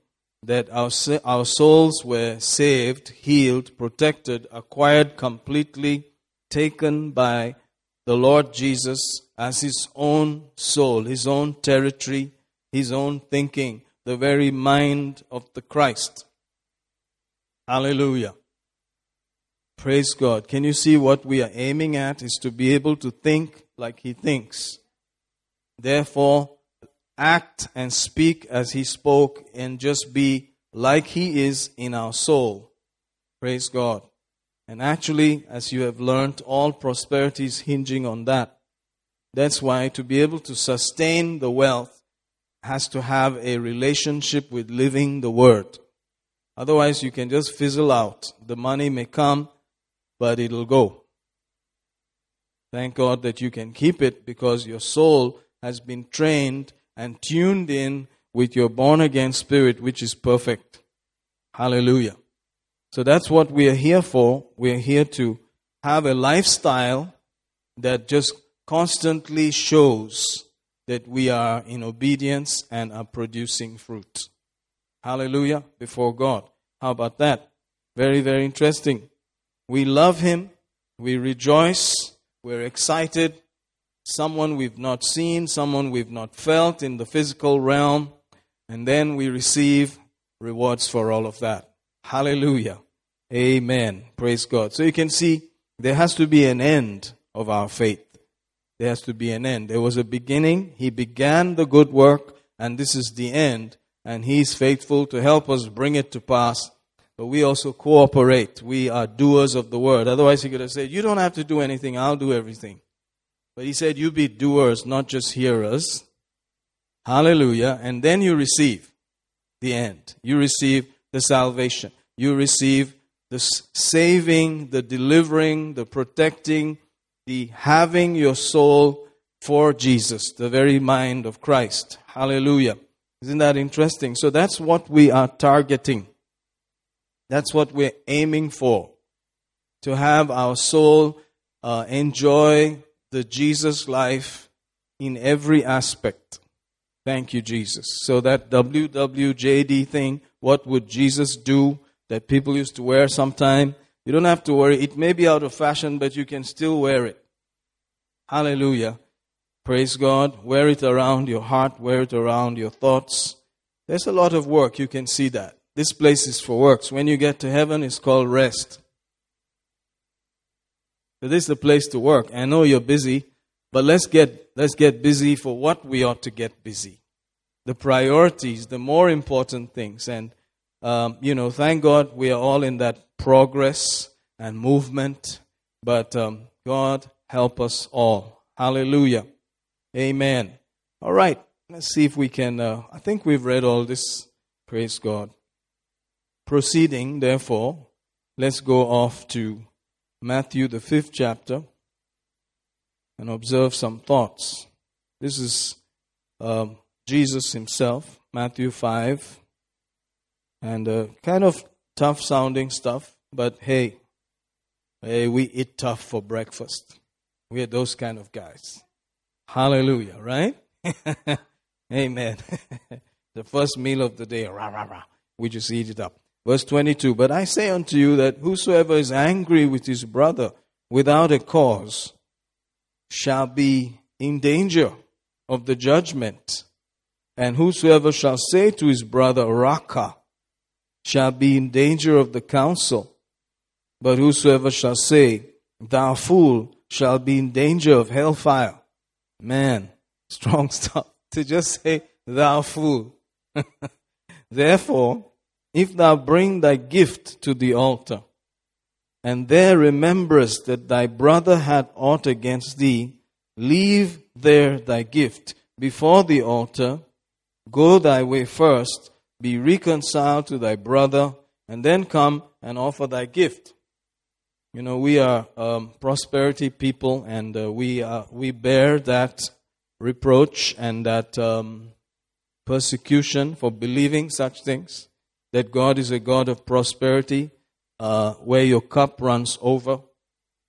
that our, our souls were saved, healed, protected, acquired completely, taken by the Lord Jesus as his own soul, his own territory, his own thinking, the very mind of the Christ. Hallelujah. Praise God. Can you see what we are aiming at is to be able to think like he thinks. Therefore, act and speak as he spoke and just be like he is in our soul. Praise God. And actually, as you have learned, all prosperity is hinging on that. That's why to be able to sustain the wealth has to have a relationship with living the word. Otherwise, you can just fizzle out. The money may come, but it'll go. Thank God that you can keep it because your soul has been trained and tuned in with your born again spirit, which is perfect. Hallelujah. So that's what we are here for. We are here to have a lifestyle that just constantly shows that we are in obedience and are producing fruit. Hallelujah before God. How about that? Very, very interesting. We love Him. We rejoice. We're excited. Someone we've not seen, someone we've not felt in the physical realm. And then we receive rewards for all of that. Hallelujah. Amen. Praise God. So you can see there has to be an end of our faith. There has to be an end. There was a beginning. He began the good work, and this is the end. And He is faithful to help us bring it to pass. But we also cooperate. We are doers of the word. Otherwise, He could have said, You don't have to do anything, I'll do everything. But He said, You be doers, not just hearers. Hallelujah. And then you receive the end. You receive the salvation. You receive the saving, the delivering, the protecting, the having your soul for Jesus, the very mind of Christ. Hallelujah. Isn't that interesting? So that's what we are targeting. That's what we're aiming for. To have our soul uh, enjoy the Jesus life in every aspect. Thank you, Jesus. So that WWJD thing, what would Jesus do that people used to wear sometime? You don't have to worry. It may be out of fashion, but you can still wear it. Hallelujah. Praise God. Wear it around your heart, wear it around your thoughts. There's a lot of work. You can see that. This place is for works. When you get to heaven, it's called rest. This is the place to work. I know you're busy, but let's get, let's get busy for what we ought to get busy. The priorities, the more important things. And, um, you know, thank God we are all in that progress and movement. But um, God help us all. Hallelujah. Amen. All right. Let's see if we can. Uh, I think we've read all this. Praise God. Proceeding, therefore, let's go off to Matthew, the fifth chapter, and observe some thoughts. This is um, Jesus himself, Matthew 5, and uh, kind of tough sounding stuff, but hey, hey, we eat tough for breakfast. We are those kind of guys. Hallelujah, right? Amen. the first meal of the day, rah, rah, rah, we just eat it up. Verse 22 But I say unto you that whosoever is angry with his brother without a cause shall be in danger of the judgment. And whosoever shall say to his brother, Raca, shall be in danger of the council. But whosoever shall say, Thou fool, shall be in danger of hellfire. Man, strong stuff to just say, Thou fool. Therefore, if thou bring thy gift to the altar, and there rememberest that thy brother had aught against thee, leave there thy gift before the altar, go thy way first, be reconciled to thy brother, and then come and offer thy gift. You know, we are um, prosperity people, and uh, we we bear that reproach and that um, persecution for believing such things that God is a God of prosperity, uh, where your cup runs over.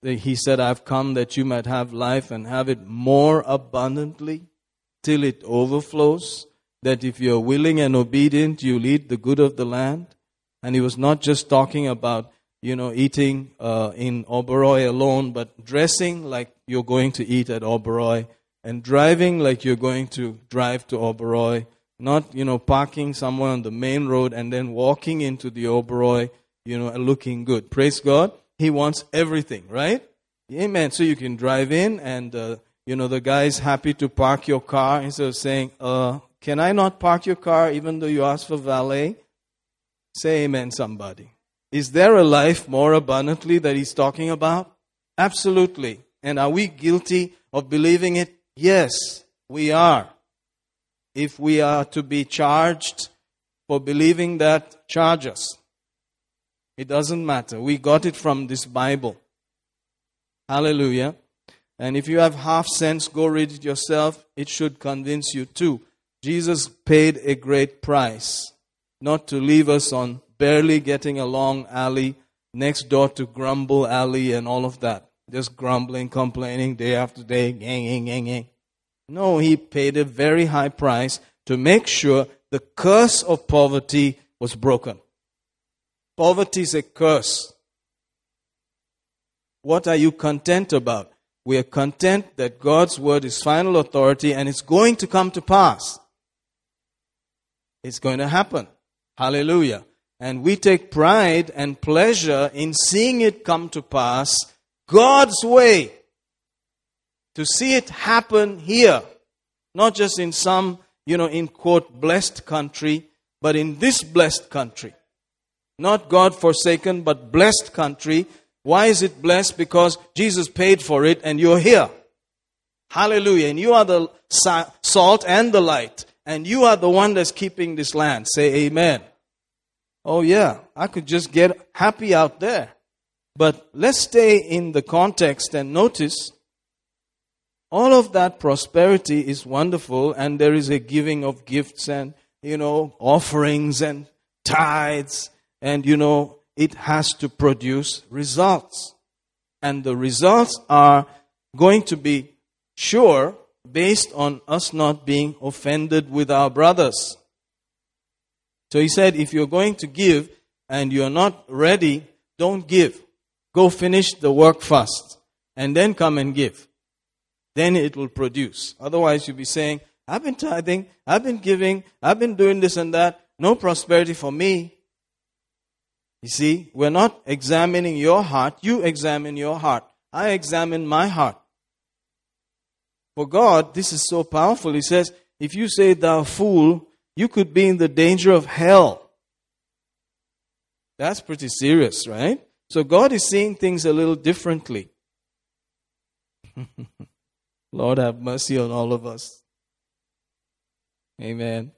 He said, I've come that you might have life and have it more abundantly till it overflows. That if you're willing and obedient, you'll eat the good of the land. And he was not just talking about, you know, eating uh, in Oberoi alone, but dressing like you're going to eat at Oberoi and driving like you're going to drive to Oberoi not, you know, parking somewhere on the main road and then walking into the Oberoi, you know, looking good. Praise God. He wants everything, right? Amen. So you can drive in and, uh, you know, the guy's happy to park your car instead of saying, uh, can I not park your car even though you asked for valet? Say amen, somebody. Is there a life more abundantly that he's talking about? Absolutely. And are we guilty of believing it? Yes, we are if we are to be charged for believing that, charge us. It doesn't matter. We got it from this Bible. Hallelujah. And if you have half sense, go read it yourself. It should convince you too. Jesus paid a great price not to leave us on barely getting along alley next door to grumble alley and all of that. Just grumbling, complaining day after day, gang, gang, gang, gang. No, he paid a very high price to make sure the curse of poverty was broken. Poverty is a curse. What are you content about? We are content that God's word is final authority and it's going to come to pass. It's going to happen. Hallelujah. And we take pride and pleasure in seeing it come to pass God's way to see it happen here, not just in some, you know, in quote, blessed country, but in this blessed country. Not God forsaken, but blessed country. Why is it blessed? Because Jesus paid for it and you're here. Hallelujah. And you are the salt and the light. And you are the one that's keeping this land. Say amen. Oh yeah, I could just get happy out there. But let's stay in the context and notice all of that prosperity is wonderful, and there is a giving of gifts and you know, offerings and tithes, and, you know, it has to produce results. And the results are going to be sure based on us not being offended with our brothers. So he said, if you're going to give and you're not ready, don't give. Go finish the work first and then come and give. Then it will produce. Otherwise, you'll be saying, I've been tithing, I've been giving, I've been doing this and that. No prosperity for me. You see, we're not examining your heart. You examine your heart. I examine my heart. For God, this is so powerful. He says, if you say, thou fool, you could be in the danger of hell. That's pretty serious, right? So God is seeing things a little differently. Lord have mercy on all of us. Amen.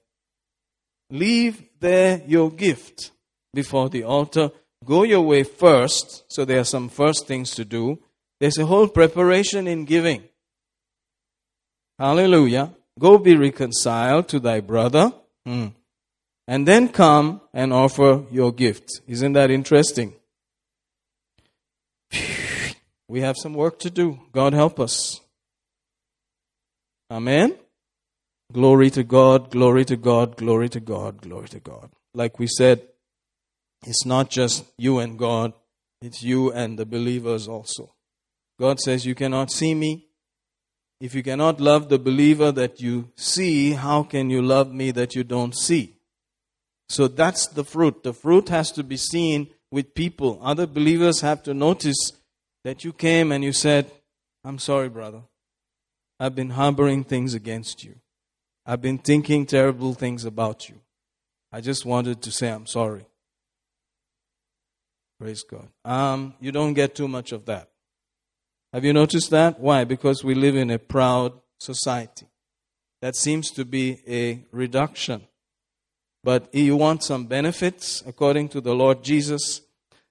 Leave there your gift before the altar. Go your way first. So there are some first things to do. There's a whole preparation in giving. Hallelujah. Go be reconciled to thy brother. Mm. And then come and offer your gift. Isn't that interesting? We have some work to do. God help us. Amen. Glory to God, glory to God, glory to God, glory to God. Like we said, it's not just you and God, it's you and the believers also. God says, You cannot see me. If you cannot love the believer that you see, how can you love me that you don't see? So that's the fruit. The fruit has to be seen with people. Other believers have to notice that you came and you said, I'm sorry, brother. I've been harboring things against you. I've been thinking terrible things about you. I just wanted to say I'm sorry. Praise God. Um, you don't get too much of that. Have you noticed that? Why? Because we live in a proud society. That seems to be a reduction. But if you want some benefits according to the Lord Jesus.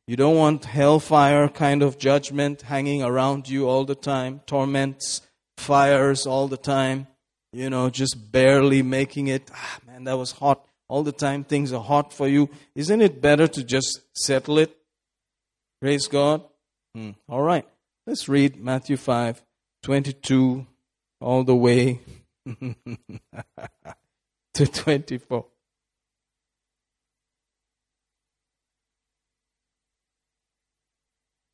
You don't want hellfire kind of judgment hanging around you all the time, torments, fires all the time, you know, just barely making it. Ah, man, that was hot. All the time things are hot for you. Isn't it better to just settle it? Praise God. Hmm. All right. Let's read Matthew 5 22 all the way to 24.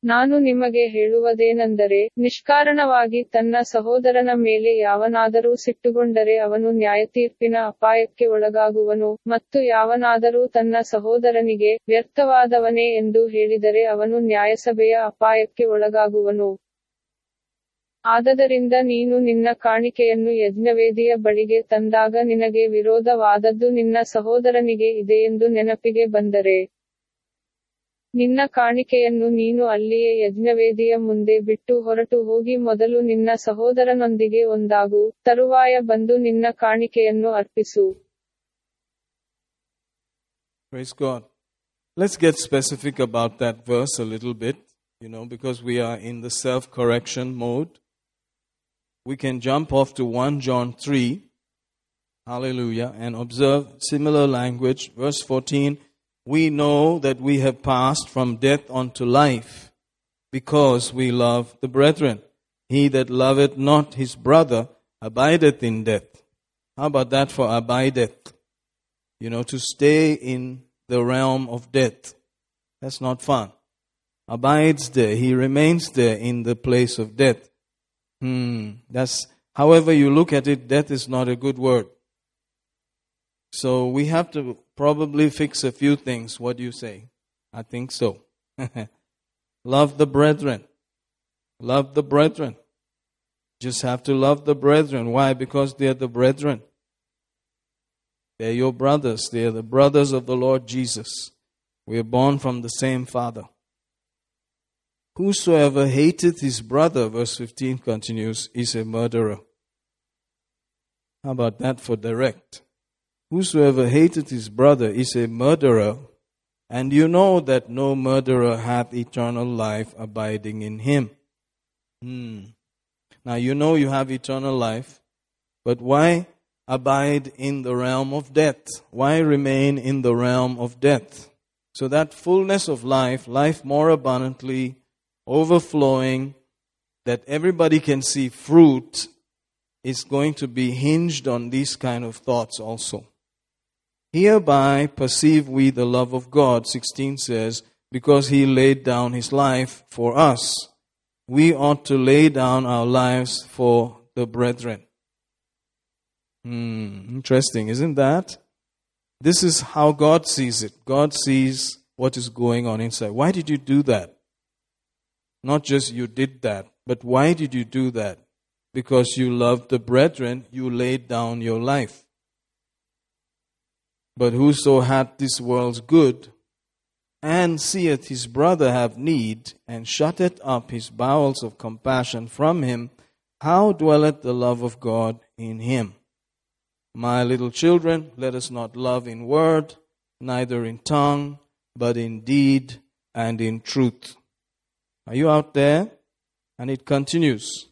ನಾನು ನಿಮಗೆ ಹೇಳುವುದೇನೆಂದರೆ, ನಿಷ್ಕಾರಣವಾಗಿ ತನ್ನ ಸಹೋದರನ ಮೇಲೆ ಯಾವನಾದರೂ ಸಿಟ್ಟುಗೊಂಡರೆ ಅವನು ನ್ಯಾಯತೀರ್ಪಿನ ಅಪಾಯಕ್ಕೆ ಒಳಗಾಗುವನು ಮತ್ತು ಯಾವನಾದರೂ ತನ್ನ ಸಹೋದರನಿಗೆ ವ್ಯರ್ಥವಾದವನೇ ಎಂದು ಹೇಳಿದರೆ ಅವನು ನ್ಯಾಯಸಭೆಯ ಅಪಾಯಕ್ಕೆ ಒಳಗಾಗುವನು. ಆದದರಿಂದ ನೀನು ನಿನ್ನ ಕಾಣಿಕೆಯನ್ನು ಯಜ್ಞವೇದಿಯ ಬಳಿಗೆ ತಂದಾಗ ನಿನಗೆ ವಿರೋಧವಾದದ್ದು ನಿನ್ನ ಸಹೋದರನಿಗೆ ಇದೆ ಎಂದು ನೆನಪಿಗೆ ಬಂದರೆ. ನಿನ್ನ ಕಾಣಿಕೆಯನ್ನು ನೀನು ಅಲ್ಲಿಯೇ ಯಜ್ಞವೇದಿಯ ಮುಂದೆ ಬಿಟ್ಟು ಹೊರಟು ಹೋಗಿ ಮೊದಲು ನಿನ್ನ ಸಹೋದರನೊಂದಿಗೆ ಒಂದಾಗು ತರುವಾಯ ಬಂದು ನಿನ್ನ ಕಾಣಿಕೆಯನ್ನು ಅರ್ಪಿಸು Praise God. Let's get specific about that verse a little bit, you know, because we are in the self correction mode. We can jump off to 1 John 3, hallelujah, and observe similar language. Verse 14 we know that we have passed from death unto life because we love the brethren. He that loveth not his brother abideth in death. How about that for abideth? You know, to stay in the realm of death. That's not fun. Abides there. He remains there in the place of death. Hmm. That's, however you look at it, death is not a good word. So we have to probably fix a few things. What do you say? I think so. love the brethren. Love the brethren. Just have to love the brethren. Why? Because they are the brethren. They're your brothers. They are the brothers of the Lord Jesus. We are born from the same Father. Whosoever hateth his brother, verse 15 continues, is a murderer. How about that for direct? Whosoever hateth his brother is a murderer, and you know that no murderer hath eternal life abiding in him. Hmm. Now you know you have eternal life, but why abide in the realm of death? Why remain in the realm of death? So that fullness of life, life more abundantly, overflowing, that everybody can see fruit, is going to be hinged on these kind of thoughts also. Hereby perceive we the love of God, 16 says, because he laid down his life for us. We ought to lay down our lives for the brethren. Hmm, interesting, isn't that? This is how God sees it. God sees what is going on inside. Why did you do that? Not just you did that, but why did you do that? Because you loved the brethren, you laid down your life. But whoso hath this world's good, and seeth his brother have need, and shutteth up his bowels of compassion from him, how dwelleth the love of God in him? My little children, let us not love in word, neither in tongue, but in deed and in truth. Are you out there? And it continues.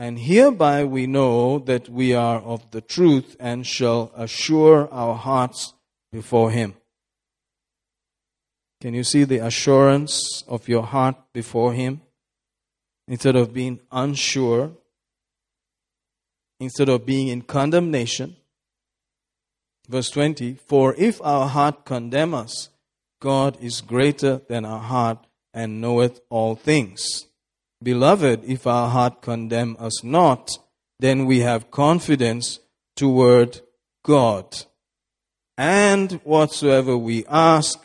And hereby we know that we are of the truth and shall assure our hearts before Him. Can you see the assurance of your heart before Him? Instead of being unsure, instead of being in condemnation. Verse 20 For if our heart condemn us, God is greater than our heart and knoweth all things. Beloved, if our heart condemn us not, then we have confidence toward God. And whatsoever we ask,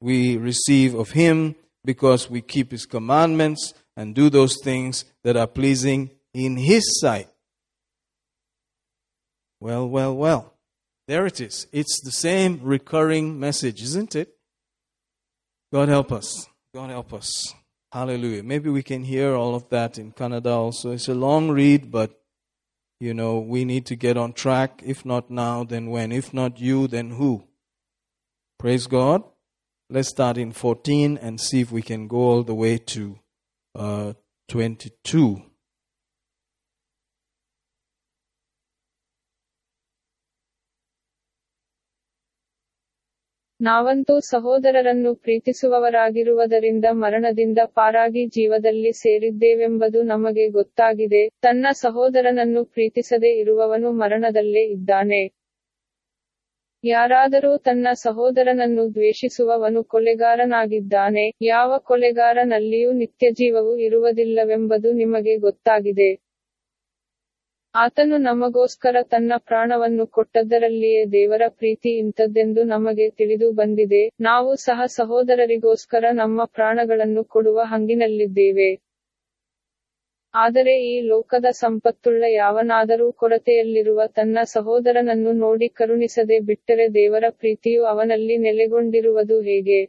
we receive of him because we keep his commandments and do those things that are pleasing in his sight. Well, well, well. There it is. It's the same recurring message, isn't it? God help us. God help us. Hallelujah. Maybe we can hear all of that in Kannada also. It's a long read, but you know, we need to get on track. If not now, then when? If not you, then who? Praise God. Let's start in 14 and see if we can go all the way to uh, 22. ನಾವಂತೂ ಸಹೋದರರನ್ನು ಪ್ರೀತಿಸುವವರಾಗಿರುವುದರಿಂದ ಮರಣದಿಂದ ಪಾರಾಗಿ ಜೀವದಲ್ಲಿ ಸೇರಿದ್ದೇವೆಂಬುದು ನಮಗೆ ಗೊತ್ತಾಗಿದೆ. ತನ್ನ ಸಹೋದರನನ್ನು ಪ್ರೀತಿಸದೆ ಇರುವವನು ಮರಣದಲ್ಲೇ ಇದ್ದಾನೆ. ಯಾರಾದರೂ ತನ್ನ ಸಹೋದರನನ್ನು ದ್ವೇಷಿಸುವವನು ಕೊಲೆಗಾರನಾಗಿದ್ದಾನೆ. ಯಾವ ಕೊಲೆಗಾರನಲ್ಲಿಯೂ ನಿತ್ಯಜೀವವು ಇರುವುದಿಲ್ಲವೆಂಬುದು ನಿಮಗೆ ಗೊತ್ತಾಗಿದೆ. ಆತನು ನಮಗೋಸ್ಕರ ತನ್ನ ಪ್ರಾಣವನ್ನು ಕೊಟ್ಟದ್ದರಲ್ಲಿಯೇ ದೇವರ ಪ್ರೀತಿ ಇಂಥದ್ದೆಂದು ನಮಗೆ ತಿಳಿದು ಬಂದಿದೆ. ನಾವು ಸಹ ಸಹೋದರರಿಗೋಸ್ಕರ ನಮ್ಮ ಪ್ರಾಣಗಳನ್ನು ಕೊಡುವ ಹಂಗಿನಲ್ಲಿದ್ದೇವೆ. ಆದರೆ ಈ ಲೋಕದ ಸಂಪತ್ತುಳ್ಳ ಯಾವನಾದರೂ ಕೊರತೆಯಲ್ಲಿರುವ ತನ್ನ ಸಹೋದರನನ್ನು ನೋಡಿ ಕರುಣಿಸದೆ ಬಿಟ್ಟರೆ ದೇವರ ಪ್ರೀತಿಯು ಅವನಲ್ಲಿ ನೆಲೆಗೊಂಡಿರುವುದು ಹೇಗೆ?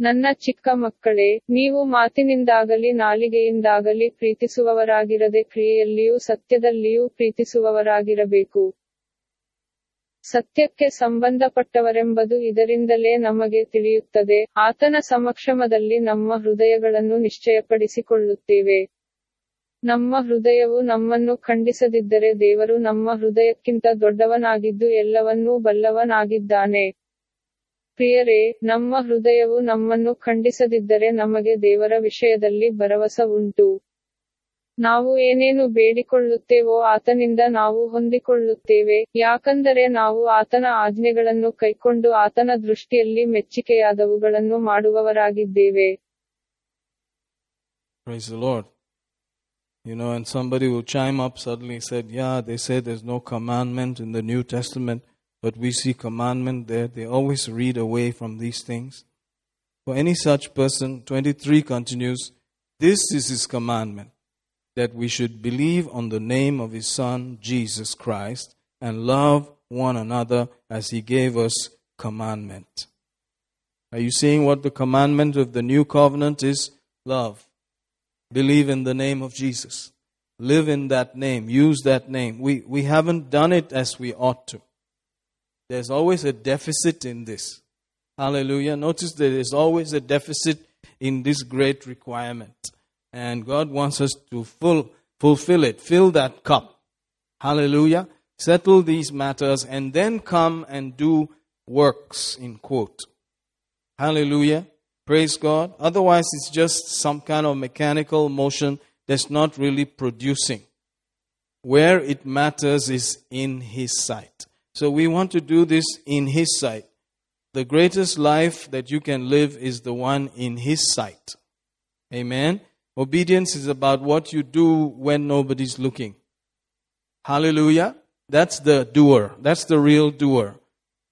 ನನ್ನ ಚಿಕ್ಕ ಮಕ್ಕಳೇ, ನೀವು ಮಾತಿನಿಂದಾಗಲಿ ನಾಲಿಗೆಯಿಂದಾಗಲಿ ಪ್ರೀತಿಸುವವರಾಗಿರದೆ ಕ್ರಿಯೆಯಲ್ಲಿಯೂ ಸತ್ಯದಲ್ಲಿಯೂ ಪ್ರೀತಿಸುವವರಾಗಿರಬೇಕು. ಸತ್ಯಕ್ಕೆ ಸಂಬಂಧಪಟ್ಟವರೆಂಬುದು ಇದರಿಂದಲೇ ನಮಗೆ ತಿಳಿಯುತ್ತದೆ. ಆತನ ಸಮಕ್ಷಮದಲ್ಲಿ ನಮ್ಮ ಹೃದಯಗಳನ್ನು ನಿಶ್ಚಯಪಡಿಸಿಕೊಳ್ಳುತ್ತೇವೆ. ನಮ್ಮ ಹೃದಯವು ನಮ್ಮನ್ನು ಖಂಡಿಸದಿದ್ದರೆ ದೇವರು ನಮ್ಮ ಹೃದಯಕ್ಕಿಂತ ದೊಡ್ಡವನಾಗಿದ್ದು ಎಲ್ಲವನ್ನೂ ಬಲ್ಲವನಾಗಿದ್ದಾನೆ. ಪ್ರಿಯರೇ ನಮ್ಮ ಹೃದಯವು ನಮ್ಮನ್ನು ಖಂಡಿಸದಿದ್ದರೆ ನಮಗೆ ದೇವರ ವಿಷಯದಲ್ಲಿ ಭರವಸೆ ಉಂಟು. ನಾವು ಏನೇನು ಬೇಡಿಕೊಳ್ಳುತ್ತೇವೋ ಆತನಿಂದ ನಾವು ಹೊಂದಿಕೊಳ್ಳುತ್ತೇವೆ. ಯಾಕಂದರೆ ನಾವು ಆತನ ಆಜ್ಞೆಗಳನ್ನು ಕೈಕೊಂಡು ಆತನ ದೃಷ್ಟಿಯಲ್ಲಿ ಮೆಚ್ಚಿಕೆಯಾದವುಗಳನ್ನು ಮಾಡುವವರಾಗಿದ್ದೇವೆ. Praise the Lord. You know, and somebody will chime up suddenly said, Yeah, they say there's no commandment in the New Testament, but we see commandment there. They always read away from these things. For any such person, 23 continues, This is his commandment, that we should believe on the name of his Son, Jesus Christ, and love one another as he gave us commandment. Are you seeing what the commandment of the new covenant is? Love. Believe in the name of Jesus. Live in that name. Use that name. We, we haven't done it as we ought to. There's always a deficit in this. Hallelujah. Notice there is always a deficit in this great requirement. And God wants us to full, fulfill it, fill that cup. Hallelujah. settle these matters, and then come and do works, in quote. Hallelujah. Praise God. Otherwise, it's just some kind of mechanical motion that's not really producing. Where it matters is in His sight. So we want to do this in His sight. The greatest life that you can live is the one in His sight. Amen. Obedience is about what you do when nobody's looking. Hallelujah. That's the doer. That's the real doer.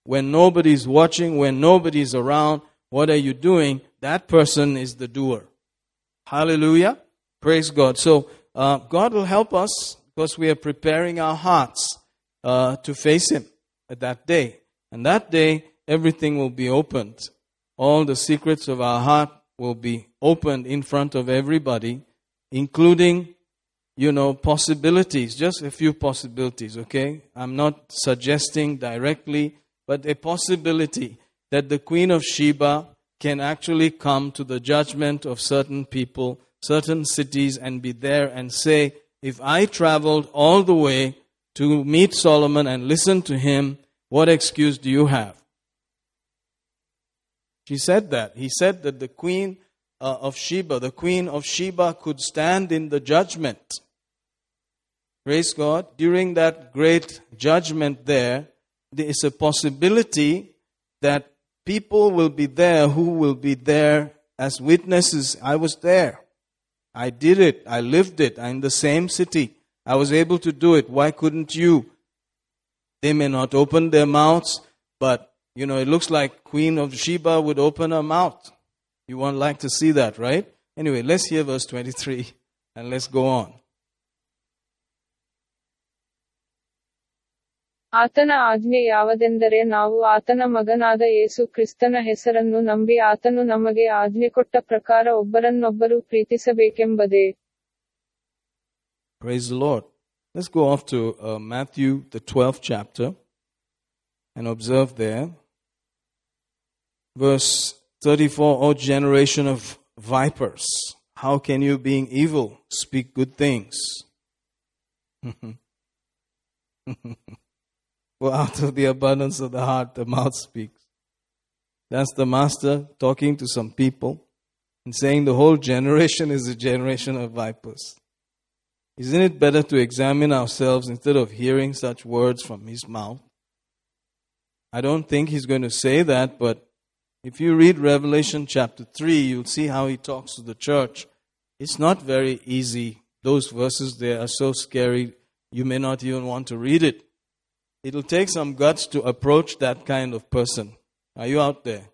When nobody's watching, when nobody's around, what are you doing? That person is the doer. Hallelujah. Praise God. So, uh, God will help us because we are preparing our hearts uh, to face Him at that day. And that day, everything will be opened. All the secrets of our heart will be opened in front of everybody, including, you know, possibilities, just a few possibilities, okay? I'm not suggesting directly, but a possibility that the Queen of Sheba can actually come to the judgment of certain people, certain cities, and be there and say, if I traveled all the way to meet Solomon and listen to him, what excuse do you have? She said that. He said that the queen uh, of Sheba, the queen of Sheba, could stand in the judgment. Praise God. During that great judgment there, there is a possibility that people will be there who will be there as witnesses. I was there. I did it. I lived it. I'm in the same city. I was able to do it. Why couldn't you? They may not open their mouths, but you know, it looks like Queen of Sheba would open her mouth. You won't like to see that, right? Anyway, let's hear verse 23 and let's go on. ಆತನ ಆಜ್ಞೆ ಯಾವುದೆಂದರೆ ನಾವು ಆತನ ಮಗನಾದ ಯೇಸು ಕ್ರಿಸ್ತನ ಹೆಸರನ್ನು ನಂಬಿ ಆತನು ನಮಗೆ ಆಜ್ಞೆ ಕೊಟ್ಟ ಪ್ರಕಾರ ಒಬ್ಬರನ್ನೊಬ್ಬರು ಪ್ರೀತಿಸಬೇಕೆಂಬುದೇ Praise the Lord. Let's go off to uh, Matthew, the 12th chapter, and observe there. Verse 34 O generation of vipers, how can you, being evil, speak good things? For out of the abundance of the heart, the mouth speaks. That's the master talking to some people and saying the whole generation is a generation of vipers. Isn't it better to examine ourselves instead of hearing such words from his mouth? I don't think he's going to say that, but if you read Revelation chapter 3, you'll see how he talks to the church. It's not very easy. Those verses there are so scary, you may not even want to read it. It'll take some guts to approach that kind of person. Are you out there?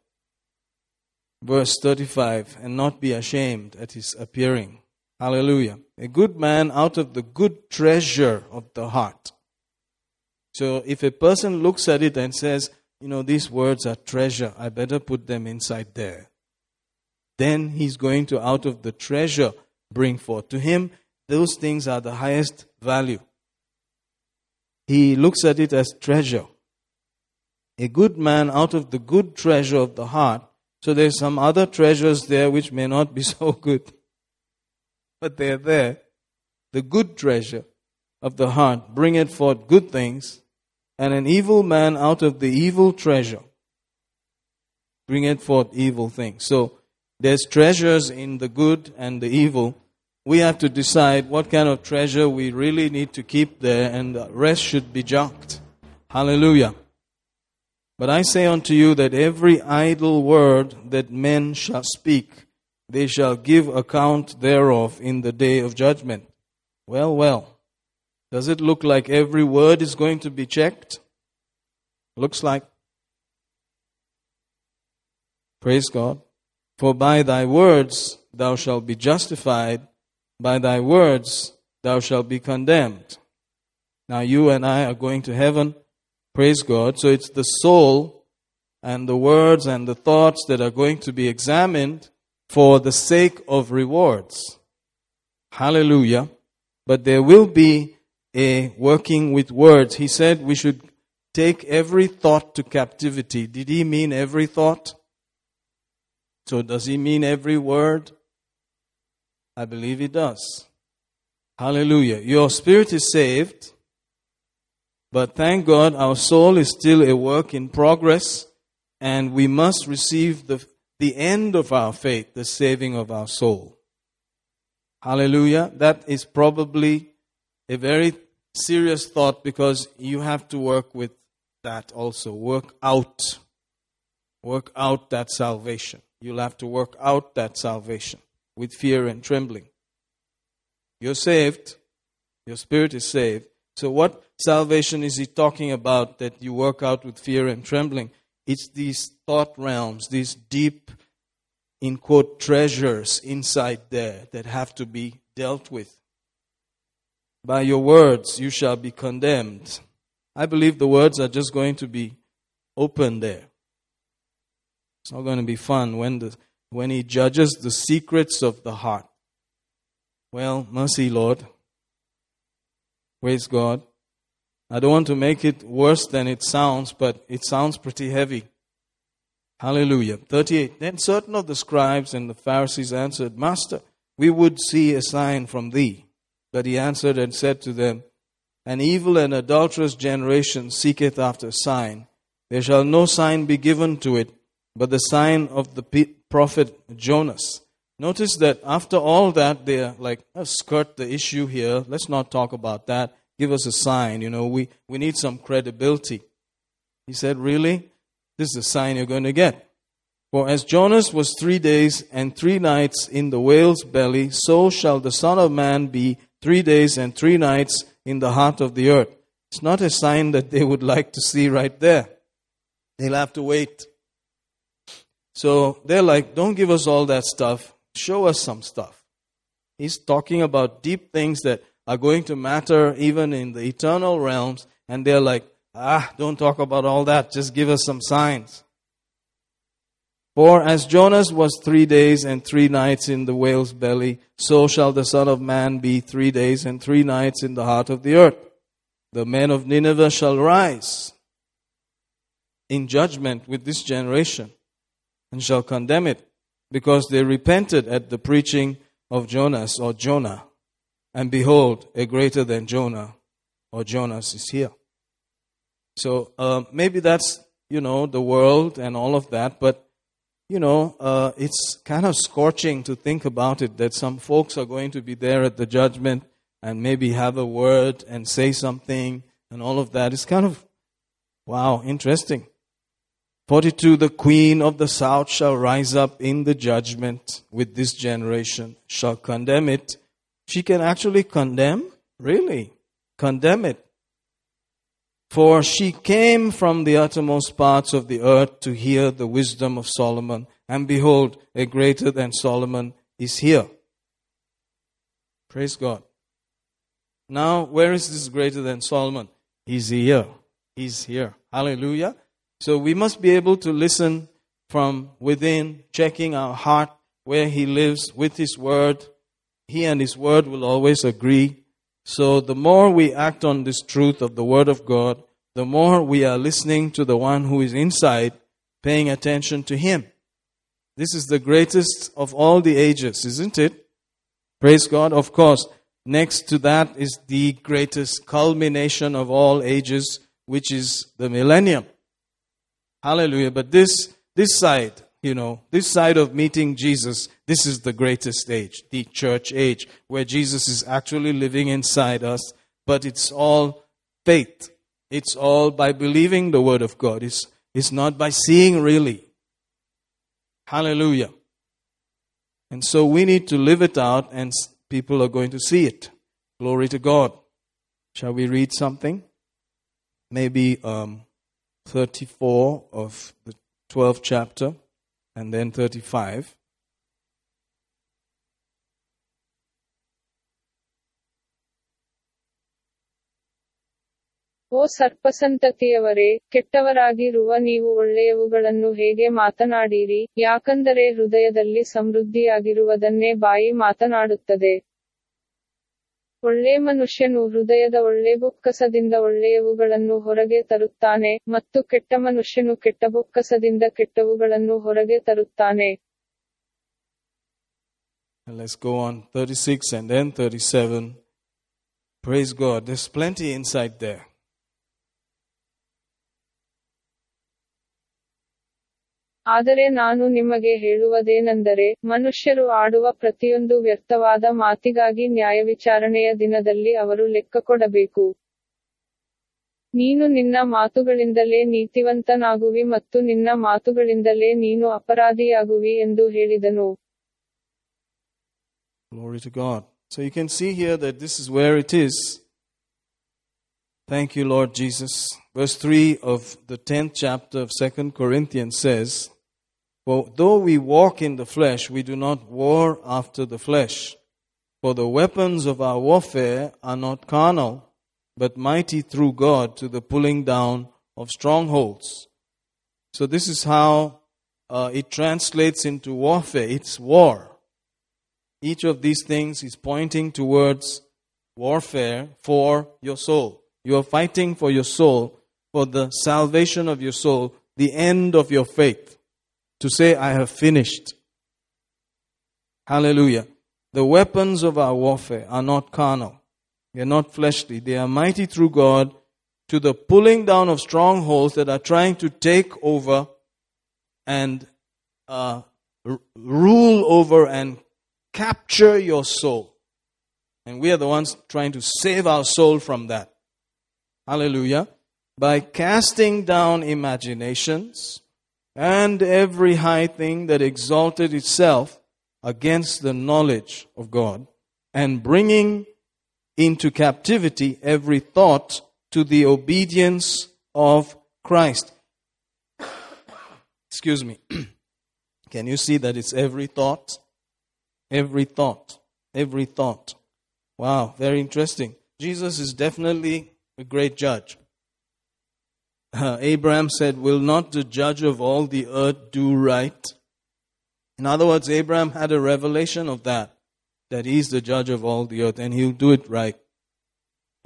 Verse 35 and not be ashamed at his appearing. Hallelujah. A good man out of the good treasure of the heart. So if a person looks at it and says, you know, these words are treasure, I better put them inside there. Then he's going to, out of the treasure, bring forth. To him, those things are the highest value. He looks at it as treasure. A good man out of the good treasure of the heart. So there's some other treasures there which may not be so good. But they're there. The good treasure of the heart bringeth forth good things, and an evil man out of the evil treasure bringeth forth evil things. So there's treasures in the good and the evil, we have to decide what kind of treasure we really need to keep there, and the rest should be junked. Hallelujah. But I say unto you that every idle word that men shall speak, they shall give account thereof in the day of judgment. Well, well. Does it look like every word is going to be checked? Looks like. Praise God. For by thy words thou shalt be justified, by thy words thou shalt be condemned. Now you and I are going to heaven. Praise God. So it's the soul and the words and the thoughts that are going to be examined for the sake of rewards. Hallelujah. But there will be a working with words. He said we should take every thought to captivity. Did he mean every thought? So does he mean every word? I believe he does. Hallelujah. Your spirit is saved. But thank God our soul is still a work in progress and we must receive the, the end of our faith, the saving of our soul. Hallelujah. That is probably a very serious thought because you have to work with that also. Work out. Work out that salvation. You'll have to work out that salvation with fear and trembling. You're saved. Your spirit is saved. So, what salvation is he talking about that you work out with fear and trembling? It's these thought realms, these deep, in quote, treasures inside there that have to be dealt with. By your words you shall be condemned. I believe the words are just going to be open there. It's not going to be fun when, the, when he judges the secrets of the heart. Well, mercy, Lord. Praise God. I don't want to make it worse than it sounds, but it sounds pretty heavy. Hallelujah. 38. Then certain of the scribes and the Pharisees answered, Master, we would see a sign from thee. But he answered and said to them, An evil and adulterous generation seeketh after a sign. There shall no sign be given to it, but the sign of the prophet Jonas. Notice that after all that, they're like, skirt the issue here. Let's not talk about that. Give us a sign. You know, we, we need some credibility. He said, Really? This is the sign you're going to get. For as Jonas was three days and three nights in the whale's belly, so shall the Son of Man be three days and three nights in the heart of the earth. It's not a sign that they would like to see right there. They'll have to wait. So they're like, don't give us all that stuff. Show us some stuff. He's talking about deep things that are going to matter even in the eternal realms. And they're like, ah, don't talk about all that. Just give us some signs. For as Jonas was three days and three nights in the whale's belly, so shall the Son of Man be three days and three nights in the heart of the earth. The men of Nineveh shall rise in judgment with this generation and shall condemn it, because they repented at the preaching of Jonas or Jonah. And behold, a greater than Jonah or Jonas is here. So uh, maybe that's, you know, the world and all of that, but you know, uh, it's kind of scorching to think about it that some folks are going to be there at the judgment and maybe have a word and say something and all of that. It's kind of, wow, interesting. 42 The queen of the south shall rise up in the judgment with this generation, shall condemn it. She can actually condemn? Really? Condemn it. For she came from the uttermost parts of the earth to hear the wisdom of Solomon, and behold, a greater than Solomon is here. Praise God. Now, where is this greater than Solomon? He's here. He's here. Hallelujah. So we must be able to listen from within, checking our heart where he lives with his word. He and his word will always agree. So the more we act on this truth of the Word of God, the more we are listening to the one who is inside, paying attention to Him. This is the greatest of all the ages, isn't it? Praise God. Of course, next to that is the greatest culmination of all ages, which is the millennium. Hallelujah. But this, this side, you know, this side of meeting Jesus, this is the greatest age, the church age, where Jesus is actually living inside us, but it's all faith. It's all by believing the word of God. It's, it's not by seeing really. Hallelujah. And so we need to live it out, and people are going to see it. Glory to God. Shall we read something? Maybe um, 34 of the 12th chapter and then 35. ಓ ಸರ್ಪಸಂತತಿಯವರೇ, ಕೆಟ್ಟವರಾಗಿರುವ ನೀವು ಒಳ್ಳೆಯವುಗಳನ್ನು ಹೇಗೆ ಮಾತನಾಡಿರಿ ಯಾಕಂದರೆ ಹೃದಯದಲ್ಲಿ ಸಮೃದ್ಧಿಯಾಗಿರುವುದನ್ನೇ ಬಾಯಿ ಮಾತನಾಡುತ್ತದೆ ಒಳ್ಳೆ ಮನುಷ್ಯನು ಹೃದಯದ ಒಳ್ಳೆ ಬುಕ್ಕಸದಿಂದ ಒಳ್ಳೆಯವುಗಳನ್ನು ಹೊರಗೆ ತರುತ್ತಾನೆ ಮತ್ತು ಕೆಟ್ಟ ಮನುಷ್ಯನು ಕೆಟ್ಟ ಬೊಕ್ಕಸದಿಂದ ಕೆಟ್ಟವುಗಳನ್ನು ಹೊರಗೆ ತರುತ್ತಾನೆ let's go on 36 and then 37. Praise God. There's plenty inside there. ಆದರೆ ನಾನು ನಿಮಗೆ ಹೇಳುವುದೇನೆಂದರೆ ಮನುಷ್ಯರು ಆಡುವ ಪ್ರತಿಯೊಂದು ವ್ಯರ್ಥವಾದ ಮಾತಿಗಾಗಿ ನ್ಯಾಯವಿಚಾರಣೆಯ ದಿನದಲ್ಲಿ ಅವರು ಲೆಕ್ಕ ಕೊಡಬೇಕು ನೀನು ನಿನ್ನ ಮಾತುಗಳಿಂದಲೇ ನೀತಿವಂತನಾಗುವಿ ಮತ್ತು ನಿನ್ನ ಮಾತುಗಳಿಂದಲೇ ನೀನು ಅಪರಾಧಿಯಾಗುವಿ ಎಂದು ಹೇಳಿದನು Glory to God. So you can see here that this is where it is. Thank you, Lord Jesus. Verse 3 of the 10th chapter of 2 Corinthians says, For though we walk in the flesh, we do not war after the flesh. For the weapons of our warfare are not carnal, but mighty through God to the pulling down of strongholds. So this is how uh, it translates into warfare. It's war. Each of these things is pointing towards warfare for your soul. You are fighting for your soul, for the salvation of your soul, the end of your faith. To say, I have finished. Hallelujah. The weapons of our warfare are not carnal. They are not fleshly. They are mighty through God to the pulling down of strongholds that are trying to take over and uh, r- rule over and capture your soul. And we are the ones trying to save our soul from that. Hallelujah. By casting down imaginations and every high thing that exalted itself against the knowledge of God, and bringing into captivity every thought to the obedience of Christ. Excuse me. Can you see that it's every thought? Every thought. Every thought. Wow, very interesting. Jesus is definitely a great judge. Uh, Abraham said, Will not the judge of all the earth do right? In other words, Abraham had a revelation of that, that he's the judge of all the earth and he'll do it right.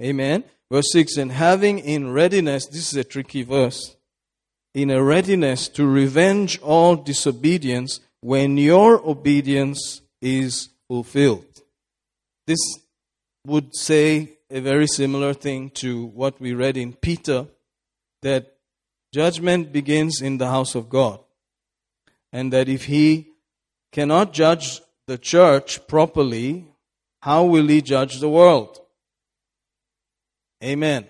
Amen. Verse 6 And having in readiness, this is a tricky verse, in a readiness to revenge all disobedience when your obedience is fulfilled. This would say a very similar thing to what we read in Peter that judgment begins in the house of God. And that if he cannot judge the church properly, how will he judge the world? Amen.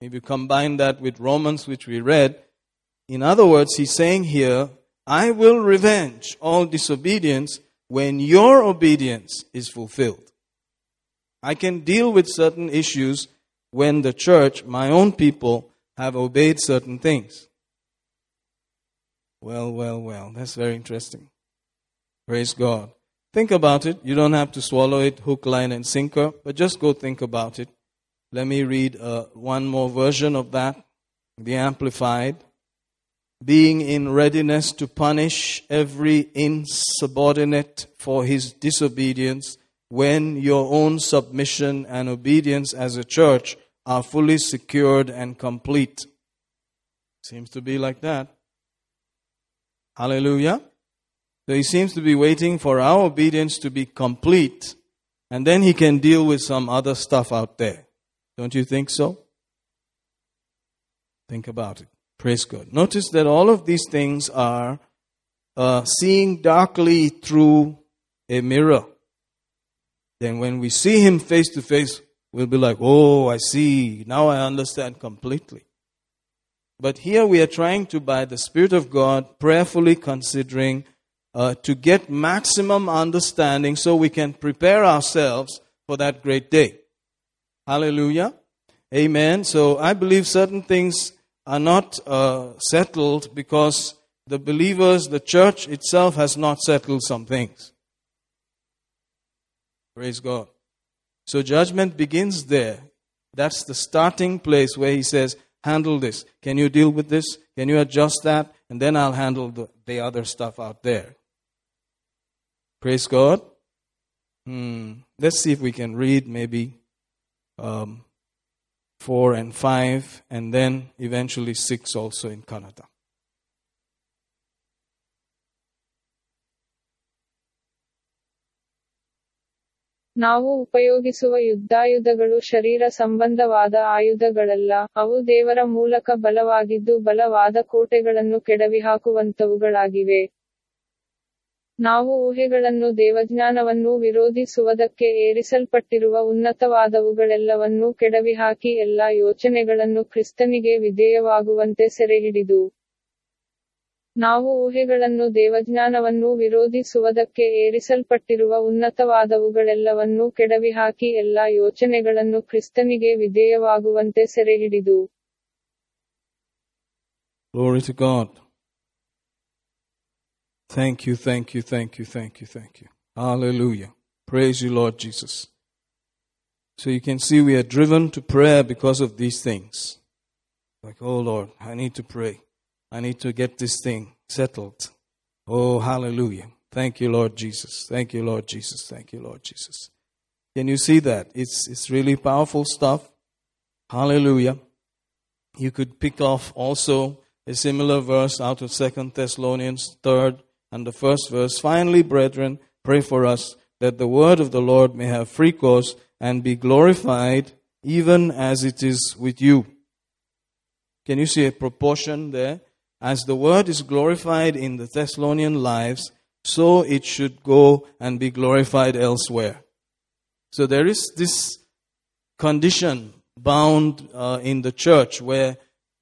If you combine that with Romans, which we read, in other words, he's saying here, I will revenge all disobedience when your obedience is fulfilled. I can deal with certain issues when the church, my own people, have obeyed certain things. Well, well, well. That's very interesting. Praise God. Think about it. You don't have to swallow it hook, line, and sinker, but just go think about it. Let me read uh, one more version of that, the Amplified. Being in readiness to punish every insubordinate for his disobedience when your own submission and obedience as a church are fully secured and complete. Seems to be like that. Hallelujah. So he seems to be waiting for our obedience to be complete, and then he can deal with some other stuff out there. Don't you think so? Think about it. Praise God. Notice that all of these things are uh, seeing darkly through a mirror. Then when we see him face to face, we'll be like, oh, I see. Now I understand completely. But here we are trying to, by the Spirit of God, prayerfully considering uh, to get maximum understanding so we can prepare ourselves for that great day. Hallelujah. Amen. So I believe certain things are not uh, settled because the believers, the church itself has not settled some things. Praise God. So judgment begins there. That's the starting place where he says, handle this. Can you deal with this? Can you adjust that? And then I'll handle the, the other stuff out there. Praise God. Hmm. Let's see if we can read maybe um, 4 and 5, and then eventually 6 also in Kannada. ನಾವು ಉಪಯೋಗಿಸುವ ಯುದ್ಧಾಯುಧಗಳು ಶರೀರ ಸಂಬಂಧವಾದ ಆಯುಧಗಳಲ್ಲ, ಅವು ದೇವರ ಮೂಲಕ ಬಲವಾಗಿದ್ದು ಬಲವಾದ ಕೋಟೆಗಳನ್ನು ಕೆಡವಿಹಾಕುವಂತವುಗಳಾಗಿವೆ ನಾವು ಊಹೆಗಳನ್ನು ದೇವಜ್ಞಾನವನ್ನು ವಿರೋಧಿಸುವುದಕ್ಕೆ ಏರಿಸಲ್ಪಟ್ಟಿರುವ ಉನ್ನತವಾದವುಗಳೆಲ್ಲವನ್ನೂ ಕೆಡವಿಹಾಕಿ ಎಲ್ಲಾ ಯೋಚನೆಗಳನ್ನು ಕ್ರಿಸ್ತನಿಗೆ ವಿಧೇಯವಾಗುವಂತೆ ಸೆರೆಹಿಡಿದು. ನಾವು ಊಹೆಗಳನ್ನು ದೇವಜ್ಞಾನವನ್ನು ವಿರೋಧಿಸುವುದಕ್ಕೆ ಏರಿಸಲ್ಪಟ್ಟಿರುವ ಉನ್ನತವಾದವುಗಳೆಲ್ಲವನ್ನೂ ಕೆಡವಿಹಾಕಿ ಎಲ್ಲಾ ಯೋಚನೆಗಳನ್ನು ಕ್ರಿಸ್ತನಿಗೆ ವಿಧೇಯವಾಗುವಂತೆ ಸೆರೆಹಿಡಿದು Glory. Thank you, thank you, thank you, thank you, thank you. Hallelujah. Praise you, Lord Jesus. So you can see we are driven to prayer because of these things. Like, oh Lord, I need to pray. I need to get this thing settled. Oh, hallelujah. Thank you, Lord Jesus. Thank you, Lord Jesus. Thank you, Lord Jesus. Can you see that? It's, it's really powerful stuff. Hallelujah. You could pick off also a similar verse out of Second Thessalonians, third and the first verse. Finally, brethren, pray for us that the word of the Lord may have free course and be glorified even as it is with you. Can you see a proportion there? As the word is glorified in the Thessalonian lives, so it should go and be glorified elsewhere. So there is this condition bound uh, in the church where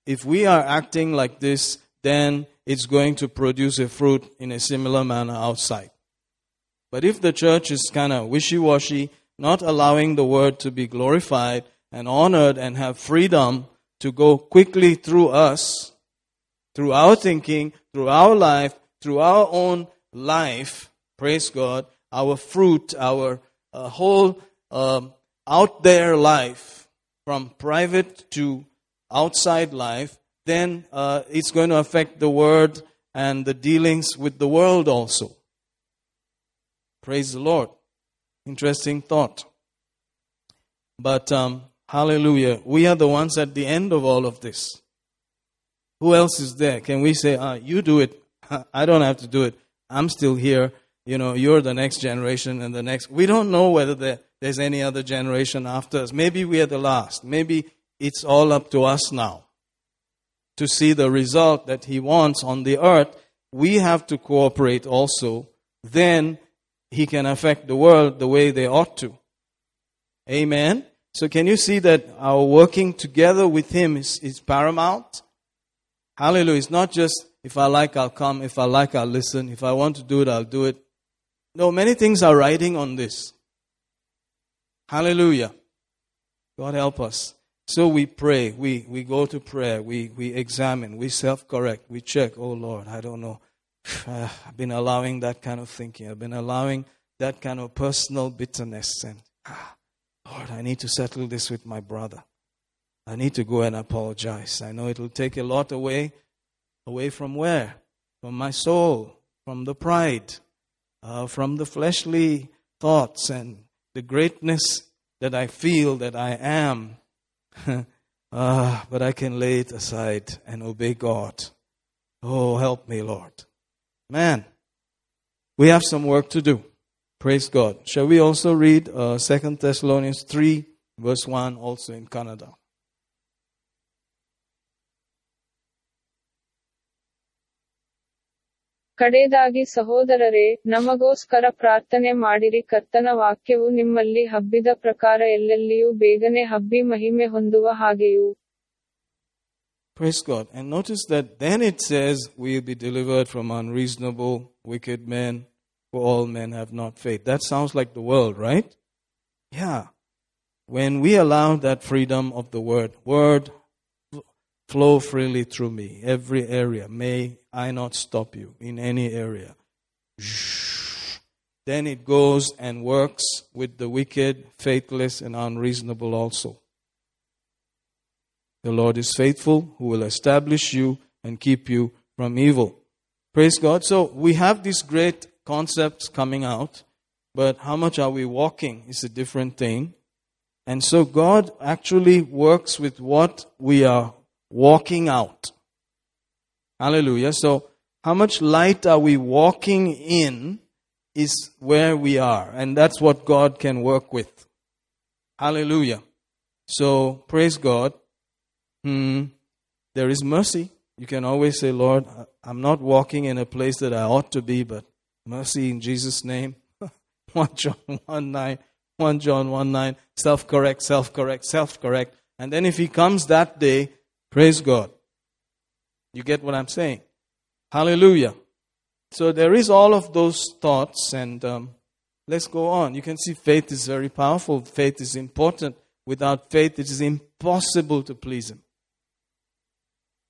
if we are acting like this, then it's going to produce a fruit in a similar manner outside. But if the church is kind of wishy washy, not allowing the word to be glorified and honored and have freedom to go quickly through us, through our thinking, through our life, through our own life, praise God, our fruit, our uh, whole um, out there life, from private to outside life, then uh, it's going to affect the word and the dealings with the world also. Praise the Lord. Interesting thought. But um, hallelujah, we are the ones at the end of all of this. Who else is there? Can we say, ah, you do it? I don't have to do it. I'm still here. You know, you're the next generation and the next. We don't know whether there, there's any other generation after us. Maybe we are the last. Maybe it's all up to us now to see the result that He wants on the earth. We have to cooperate also. Then He can affect the world the way they ought to. Amen. So can you see that our working together with Him is, is paramount? Hallelujah. It's not just if I like, I'll come. If I like, I'll listen. If I want to do it, I'll do it. No, many things are riding on this. Hallelujah. God help us. So we pray, we, we go to prayer, we, we examine, we self correct, we check, oh Lord, I don't know. I've been allowing that kind of thinking, I've been allowing that kind of personal bitterness. And ah, Lord, I need to settle this with my brother. I need to go and apologize. I know it will take a lot away. Away from where? From my soul, from the pride, uh, from the fleshly thoughts and the greatness that I feel that I am. ah, but I can lay it aside and obey God. Oh, help me, Lord. Man, we have some work to do. Praise God. Shall we also read uh, 2 Thessalonians 3, verse 1, also in Kannada? ಕಡೆದಾಗಿ ಸಹೋದರರೇ ನಮಗೋಸ್ಕರ ಪ್ರಾರ್ಥನೆ ಮಾಡಿರಿ ಕರ್ತನ ವಾಕ್ಯವು ನಿಮ್ಮಲ್ಲಿ ಹಬ್ಬಿದ ಪ್ರಕಾರ ಎಲ್ಲೆಲ್ಲಿಯೂ ಬೇಗನೆ ಹಬ್ಬಿ ಮಹಿಮೆ ಹೊಂದುವ ಹಾಗೆಯೂ Praise God. And notice that then it says, We'll be delivered from unreasonable, wicked men, for all men have not faith. That sounds like the world, right? Yeah. When we allow that freedom of the word, word flow freely through me, every area. May I not stop you in any area. Then it goes and works with the wicked, faithless, and unreasonable also. The Lord is faithful, who will establish you and keep you from evil. Praise God. So we have these great concepts coming out, but how much are we walking is a different thing. And so God actually works with what we are walking out. Hallelujah. So, how much light are we walking in is where we are, and that's what God can work with. Hallelujah. So, praise God. Hmm. There is mercy. You can always say, Lord, I'm not walking in a place that I ought to be, but mercy in Jesus' name. 1 John 1 9, 1 John 1 9, self correct, self correct, self correct. And then if he comes that day, praise God. You get what I'm saying? Hallelujah. So there is all of those thoughts, and um, let's go on. You can see faith is very powerful. Faith is important. Without faith, it is impossible to please Him.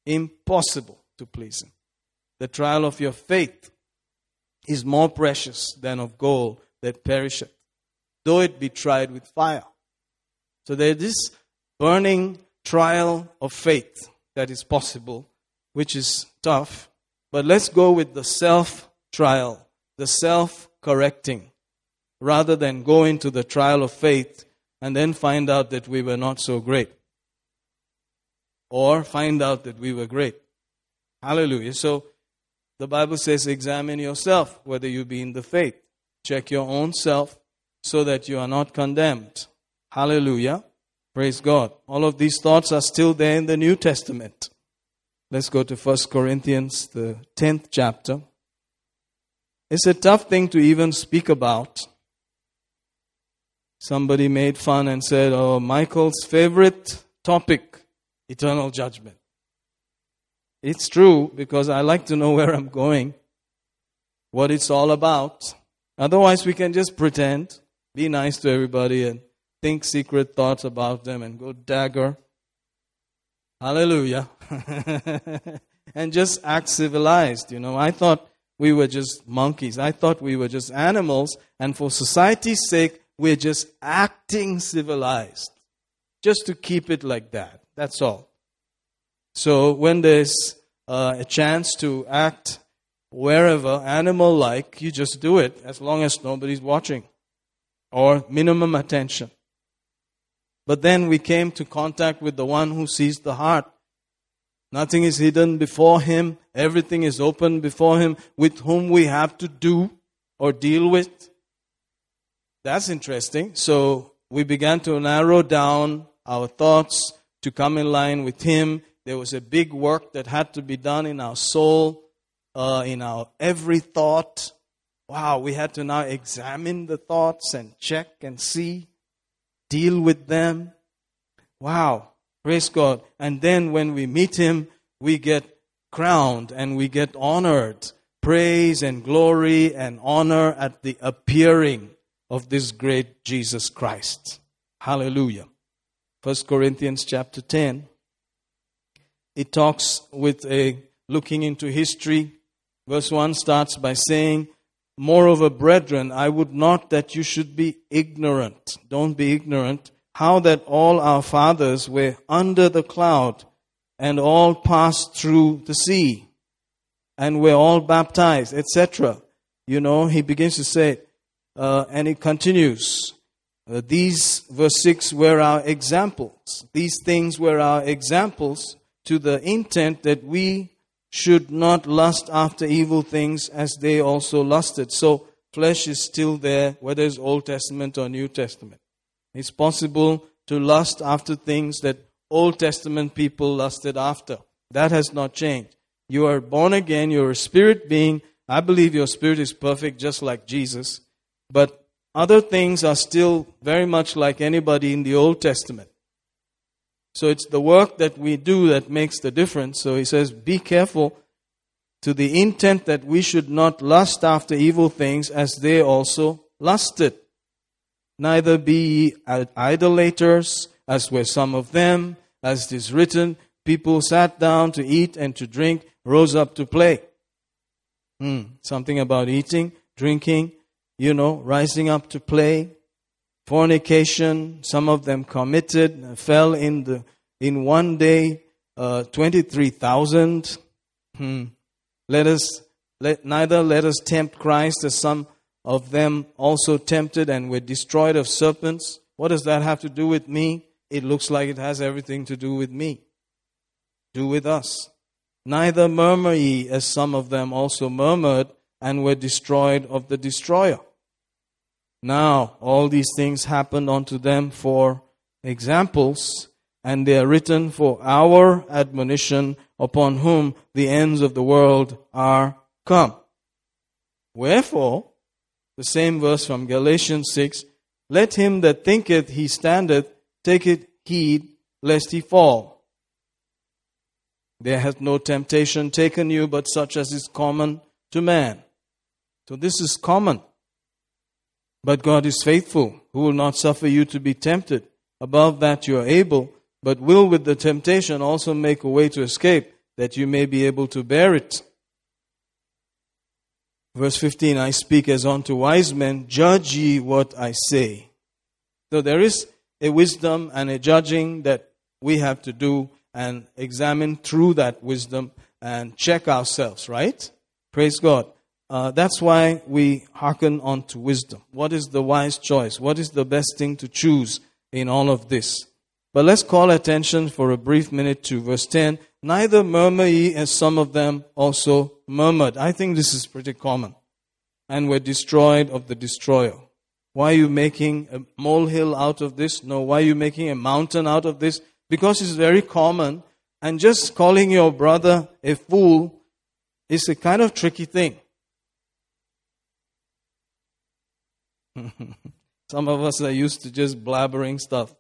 Impossible to please Him. The trial of your faith is more precious than of gold that perisheth, though it be tried with fire. So there is this burning trial of faith that is possible, which is tough. But let's go with the self trial, the self correcting, rather than go into the trial of faith and then find out that we were not so great. Or find out that we were great. Hallelujah. So the Bible says, examine yourself whether you be in the faith. Check your own self so that you are not condemned. Hallelujah. Praise God. All of these thoughts are still there in the New Testament. Let's go to 1 Corinthians, the 10th chapter. It's a tough thing to even speak about. Somebody made fun and said, Oh, Michael's favorite topic, eternal judgment. It's true because I like to know where I'm going, what it's all about. Otherwise, we can just pretend, be nice to everybody, and think secret thoughts about them and go dagger. Hallelujah. and just act civilized. You know, I thought we were just monkeys. I thought we were just animals. And for society's sake, we're just acting civilized. Just to keep it like that. That's all. So when there's uh, a chance to act wherever, animal like, you just do it as long as nobody's watching or minimum attention. But then we came to contact with the one who sees the heart. Nothing is hidden before him, everything is open before him, with whom we have to do or deal with. That's interesting. So we began to narrow down our thoughts to come in line with him. There was a big work that had to be done in our soul, uh, in our every thought. Wow, we had to now examine the thoughts and check and see deal with them. Wow. Praise God. And then when we meet Him, we get crowned and we get honored. Praise and glory and honor at the appearing of this great Jesus Christ. Hallelujah. First Corinthians chapter 10. It talks with a looking into history. Verse 1 starts by saying, Moreover, brethren, I would not that you should be ignorant. Don't be ignorant. How that all our fathers were under the cloud and all passed through the sea and were all baptized, etc. You know, he begins to say, uh, and it continues. Uh, these, verse 6, were our examples. These things were our examples to the intent that we should not lust after evil things as they also lusted. So, flesh is still there, whether it's Old Testament or New Testament. It's possible to lust after things that Old Testament people lusted after. That has not changed. You are born again, you're a spirit being. I believe your spirit is perfect, just like Jesus. But other things are still very much like anybody in the Old Testament. So it's the work that we do that makes the difference. So he says, Be careful to the intent that we should not lust after evil things as they also lusted. Neither be ye idolaters, as were some of them, as it is written, people sat down to eat and to drink, rose up to play. Hmm. Something about eating, drinking, you know, rising up to play fornication. Some of them committed, fell in the in one day, uh, twenty three thousand. Hmm. Let us let neither let us tempt Christ as some of them also tempted and were destroyed of serpents. What does that have to do with me? It looks like it has everything to do with me. Do with us. Neither murmur ye as some of them also murmured and were destroyed of the destroyer. Now, all these things happened unto them for examples, and they are written for our admonition, upon whom the ends of the world are come. Wherefore, the same verse from Galatians 6 Let him that thinketh he standeth take it heed lest he fall. There hath no temptation taken you but such as is common to man. So this is common. But God is faithful, who will not suffer you to be tempted above that you are able, but will with the temptation also make a way to escape, that you may be able to bear it. Verse 15 I speak as unto wise men, judge ye what I say. So there is a wisdom and a judging that we have to do and examine through that wisdom and check ourselves, right? Praise God. Uh, that's why we hearken unto wisdom. What is the wise choice? What is the best thing to choose in all of this? But let's call attention for a brief minute to verse 10. Neither murmur ye as some of them also murmured. I think this is pretty common. And were destroyed of the destroyer. Why are you making a molehill out of this? No. Why are you making a mountain out of this? Because it's very common. And just calling your brother a fool is a kind of tricky thing. Some of us are used to just blabbering stuff.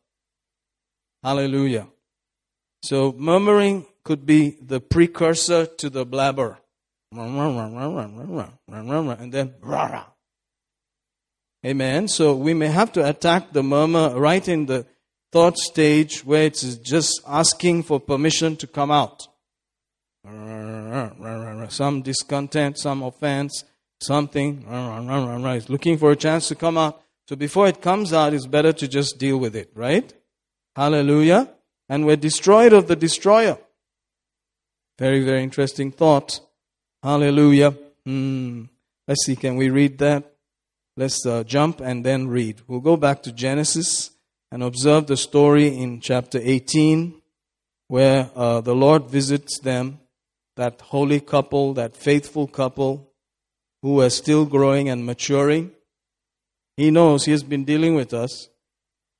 Hallelujah. So murmuring could be the precursor to the blabber. And then, Amen. So we may have to attack the murmur right in the thought stage where it's just asking for permission to come out. Some discontent, some offense, something. It's looking for a chance to come out. So before it comes out, it's better to just deal with it, right? Hallelujah. And we're destroyed of the destroyer. Very, very interesting thought. Hallelujah. Hmm. Let's see, can we read that? Let's uh, jump and then read. We'll go back to Genesis and observe the story in chapter 18 where uh, the Lord visits them, that holy couple, that faithful couple who are still growing and maturing. He knows He has been dealing with us.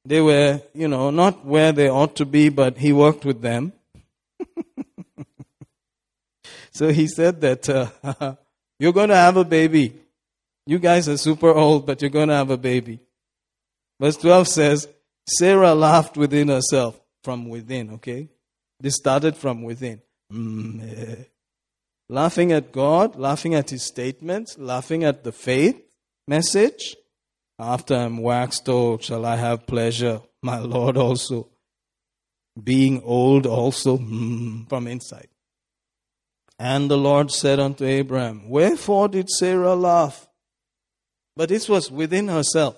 They were, you know, not where they ought to be, but He worked with them. so He said that uh, you're going to have a baby. You guys are super old, but you're going to have a baby. Verse 12 says, Sarah laughed within herself. From within, okay? This started from within. Mm, eh. Laughing at God, laughing at his statements, laughing at the faith message. After I'm waxed old, shall I have pleasure, my Lord also. Being old also, mm, from inside. And the Lord said unto Abraham, Wherefore did Sarah laugh? But this was within herself,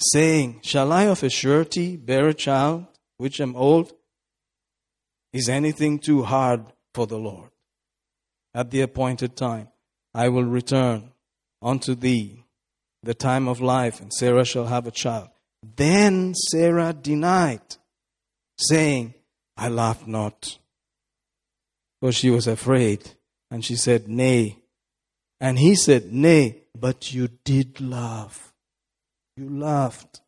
saying, Shall I of a surety bear a child, which am old? Is anything too hard for the Lord? At the appointed time, I will return unto thee the time of life, and Sarah shall have a child. Then Sarah denied, saying, I laughed not. For she was afraid, and she said, Nay, and he said, Nay, but you did laugh. You laughed.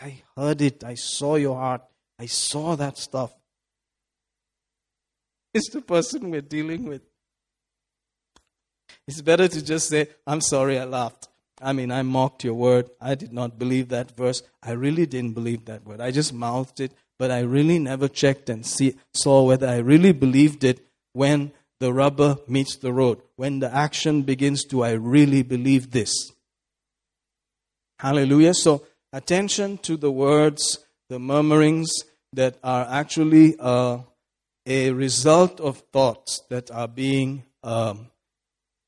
I heard it. I saw your heart. I saw that stuff. It's the person we're dealing with. It's better to just say, I'm sorry I laughed. I mean, I mocked your word. I did not believe that verse. I really didn't believe that word. I just mouthed it, but I really never checked and see, saw whether I really believed it when the rubber meets the road, when the action begins to, I really believe this. Hallelujah. So, attention to the words, the murmurings that are actually uh, a result of thoughts that are being um,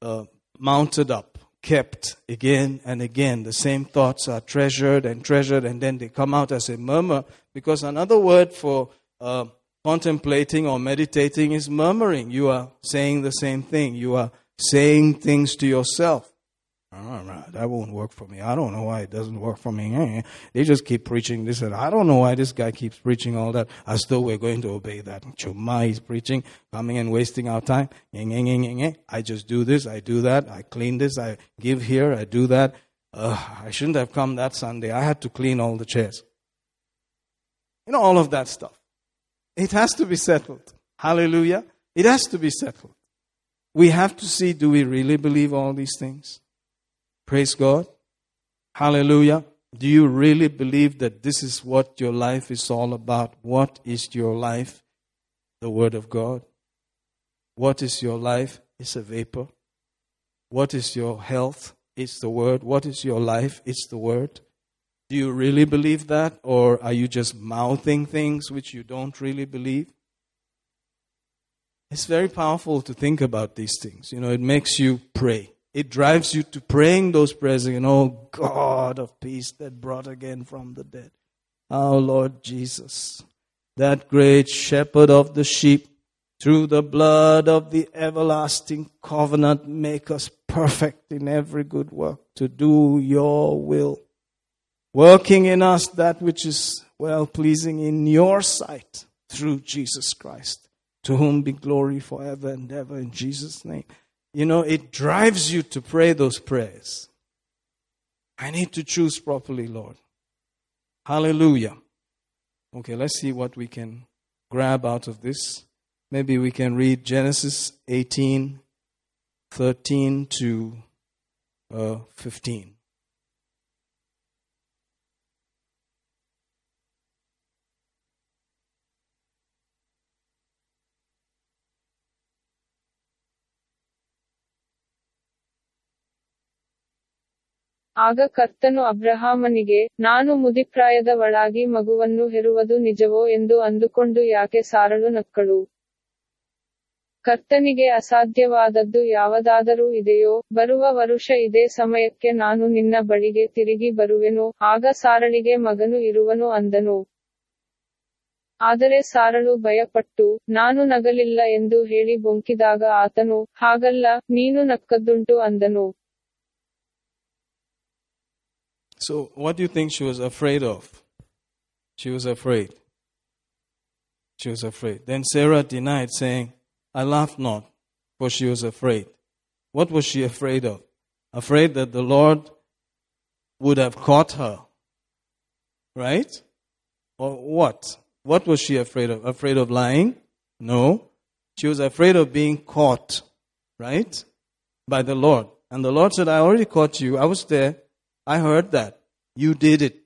uh, mounted up, kept again and again. The same thoughts are treasured and treasured, and then they come out as a murmur. Because another word for uh, contemplating or meditating is murmuring. You are saying the same thing. You are saying things to yourself. That won't work for me. I don't know why it doesn't work for me. Eh, They just keep preaching this and I don't know why this guy keeps preaching all that as though we're going to obey that. Chuma is preaching, coming and wasting our time. I just do this, I do that, I clean this, I give here, I do that. Uh, I shouldn't have come that Sunday. I had to clean all the chairs. You know, all of that stuff. It has to be settled. Hallelujah. It has to be settled. We have to see do we really believe all these things? Praise God. Hallelujah. Do you really believe that this is what your life is all about? What is your life? The Word of God. What is your life? It's a vapor. What is your health? It's the Word. What is your life? It's the Word. Do you really believe that? Or are you just mouthing things which you don't really believe? It's very powerful to think about these things. You know, it makes you pray. It drives you to praying those prayers again. Oh, God of peace that brought again from the dead. Our Lord Jesus, that great shepherd of the sheep, through the blood of the everlasting covenant, make us perfect in every good work to do your will working in us that which is well pleasing in your sight through Jesus Christ, to whom be glory forever and ever in Jesus' name. You know, it drives you to pray those prayers. I need to choose properly, Lord. Hallelujah. Okay, let's see what we can grab out of this. Maybe we can read Genesis 18, 13 to uh, 15. ಆಗ ಕರ್ತನು ಅಬ್ರಹಾಮನಿಗೆ, ನಾನು ಮುದಿಪ್ರಾಯದವಳಾಗಿ ಮಗುವನ್ನು ಹೆರುವುದು ನಿಜವೋ ಎಂದು ಅಂದುಕೊಂಡು ಯಾಕೆ ಸಾರಳು ನಕ್ಕಳು? ಕರ್ತನಿಗೆ ಅಸಾಧ್ಯವಾದದ್ದು ಯಾವುದಾದರೂ ಇದೆಯೋ, ಬರುವ ವರುಷ ಇದೇ ಸಮಯಕ್ಕೆ ನಾನು ನಿನ್ನ ಬಳಿಗೆ ತಿರುಗಿ ಬರುವೆನು, ಆಗ ಸಾರಳಿಗೆ ಮಗನು ಇರುವನು ಅಂದನು. ಆದರೆ ಸಾರಳು ಭಯಪಟ್ಟು, ನಾನು ನಗಲಿಲ್ಲ ಎಂದು ಹೇಳಿ ಬೊಂಕಿದಾಗ ಆತನು, ಹಾಗಲ್ಲ, ನೀನು ನಕ್ಕದ್ದುಂಟು ಅಂದನು. So, what do you think she was afraid of? She was afraid. She was afraid. Then Sarah denied, saying, I laughed not, for she was afraid. What was she afraid of? Afraid that the Lord would have caught her. Right? Or what? What was she afraid of? Afraid of lying? No. She was afraid of being caught. Right? By the Lord. And the Lord said, I already caught you. I was there. I heard that. You did it.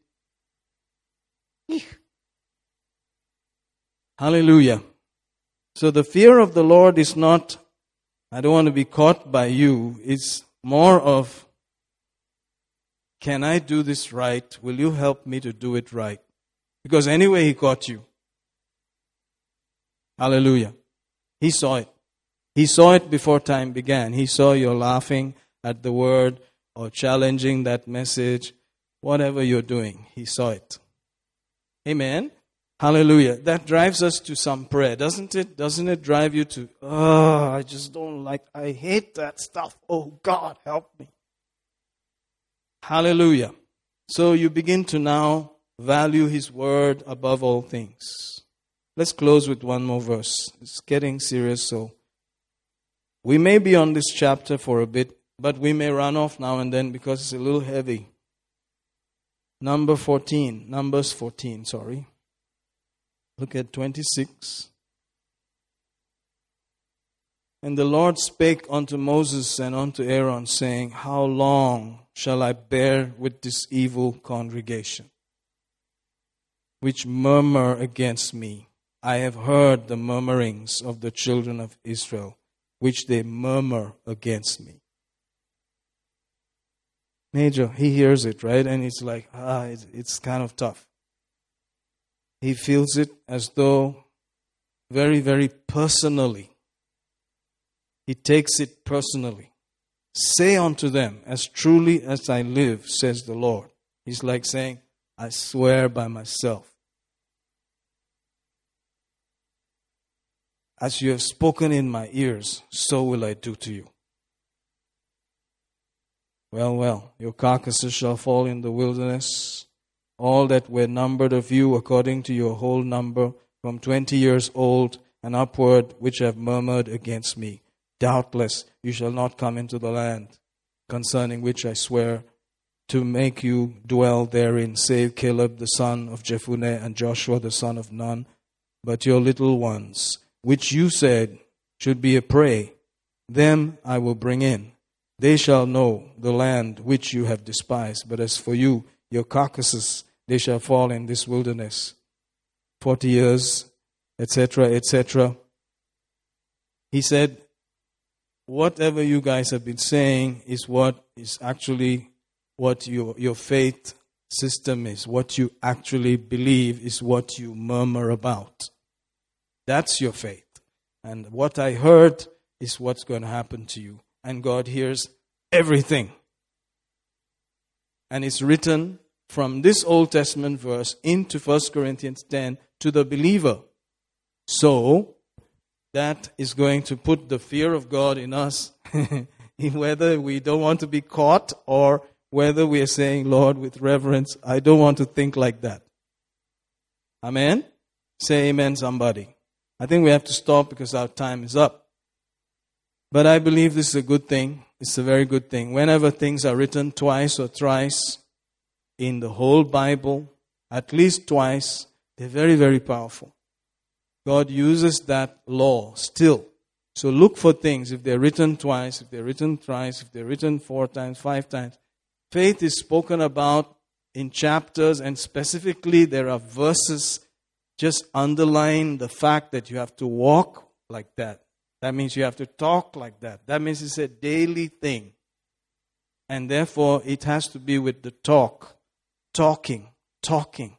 Hallelujah. So the fear of the Lord is not, I don't want to be caught by you. It's more of, can I do this right? Will you help me to do it right? Because anyway, He caught you. Hallelujah. He saw it. He saw it before time began. He saw your laughing at the word or challenging that message, whatever you're doing. He saw it. Amen. Hallelujah. That drives us to some prayer, doesn't it? Doesn't it drive you to, oh, I just don't like, I hate that stuff. Oh, God, help me. Hallelujah. So you begin to now value His word above all things. Let's close with one more verse. It's getting serious, so we may be on this chapter for a bit, but we may run off now and then because it's a little heavy. Number 14, Numbers 14, sorry. Look at 26. And the Lord spake unto Moses and unto Aaron, saying, How long shall I bear with this evil congregation, which murmur against me? I have heard the murmurings of the children of Israel, which they murmur against me. Major, he hears it, right? And it's like, ah, it's, it's kind of tough. He feels it as though very, very personally. He takes it personally. Say unto them, As truly as I live, says the Lord. He's like saying, I swear by myself. As you have spoken in my ears, so will I do to you. Well, well, your carcasses shall fall in the wilderness. All that were numbered of you according to your whole number, from twenty years old and upward, which have murmured against me. Doubtless you shall not come into the land, concerning which I swear to make you dwell therein, save Caleb the son of Jephunneh and Joshua the son of Nun, but your little ones, which you said should be a prey, them I will bring in. They shall know the land which you have despised. But as for you, your carcasses, they shall fall in this wilderness. Forty years, etc., etc. He said, Whatever you guys have been saying is what is actually what your, your faith system is. What you actually believe is what you murmur about. That's your faith. And what I heard is what's going to happen to you. And God hears everything. And it's written from this Old Testament verse into 1 Corinthians 10 to the believer. So, that is going to put the fear of God in us, in whether we don't want to be caught or whether we are saying, Lord, with reverence, I don't want to think like that. Amen? Say amen, somebody. I think we have to stop because our time is up. But I believe this is a good thing. It's a very good thing. Whenever things are written twice or thrice in the whole Bible, at least twice, they're very, very powerful. God uses that law still. So look for things. If they're written twice, if they're written thrice, if they're written four times, five times, Faith is spoken about in chapters, and specifically, there are verses just underline the fact that you have to walk like that. That means you have to talk like that. That means it's a daily thing. And therefore, it has to be with the talk, talking, talking.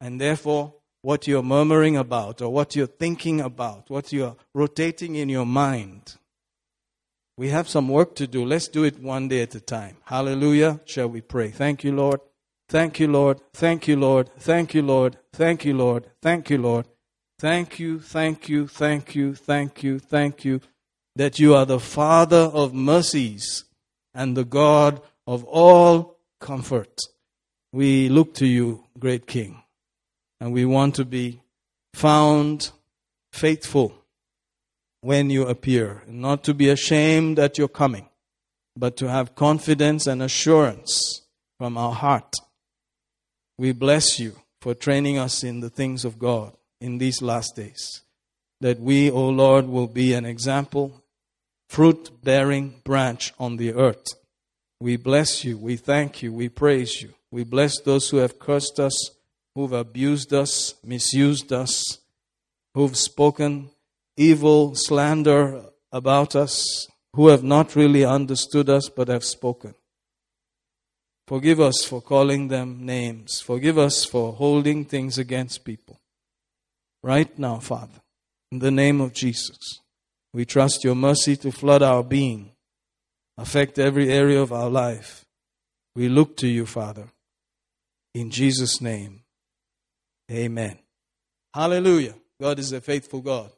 And therefore, what you're murmuring about, or what you're thinking about, what you're rotating in your mind, we have some work to do. Let's do it one day at a time. Hallelujah. Shall we pray? Thank you, Lord. Thank you, Lord. Thank you, Lord. Thank you, Lord. Thank you, Lord. Thank you, Lord. Thank you, thank you, thank you, thank you, thank you that you are the Father of mercies and the God of all comfort. We look to you, great King, and we want to be found faithful when you appear, not to be ashamed at your coming, but to have confidence and assurance from our heart. We bless you for training us in the things of God in these last days, that we, O Lord, will be an example, fruit bearing branch on the earth. We bless you, we thank you, we praise you. We bless those who have cursed us, who've abused us, misused us, who've spoken evil slander about us, who have not really understood us but have spoken. Forgive us for calling them names. Forgive us for holding things against people. Right now, Father, in the name of Jesus, we trust your mercy to flood our being, affect every area of our life. We look to you, Father. In Jesus' name, amen. Hallelujah. God is a faithful God.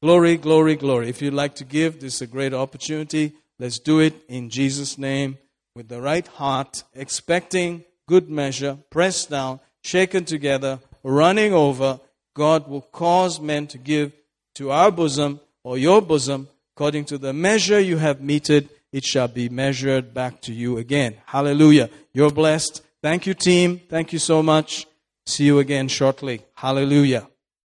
Glory, glory, glory. If you'd like to give, this is a great opportunity. Let's do it in Jesus' name with the right heart, expecting good measure, pressed down, shaken together, running over. God will cause men to give to our bosom or your bosom according to the measure you have meted. It shall be measured back to you again. Hallelujah. You're blessed. Thank you, team. Thank you so much. See you again shortly. Hallelujah.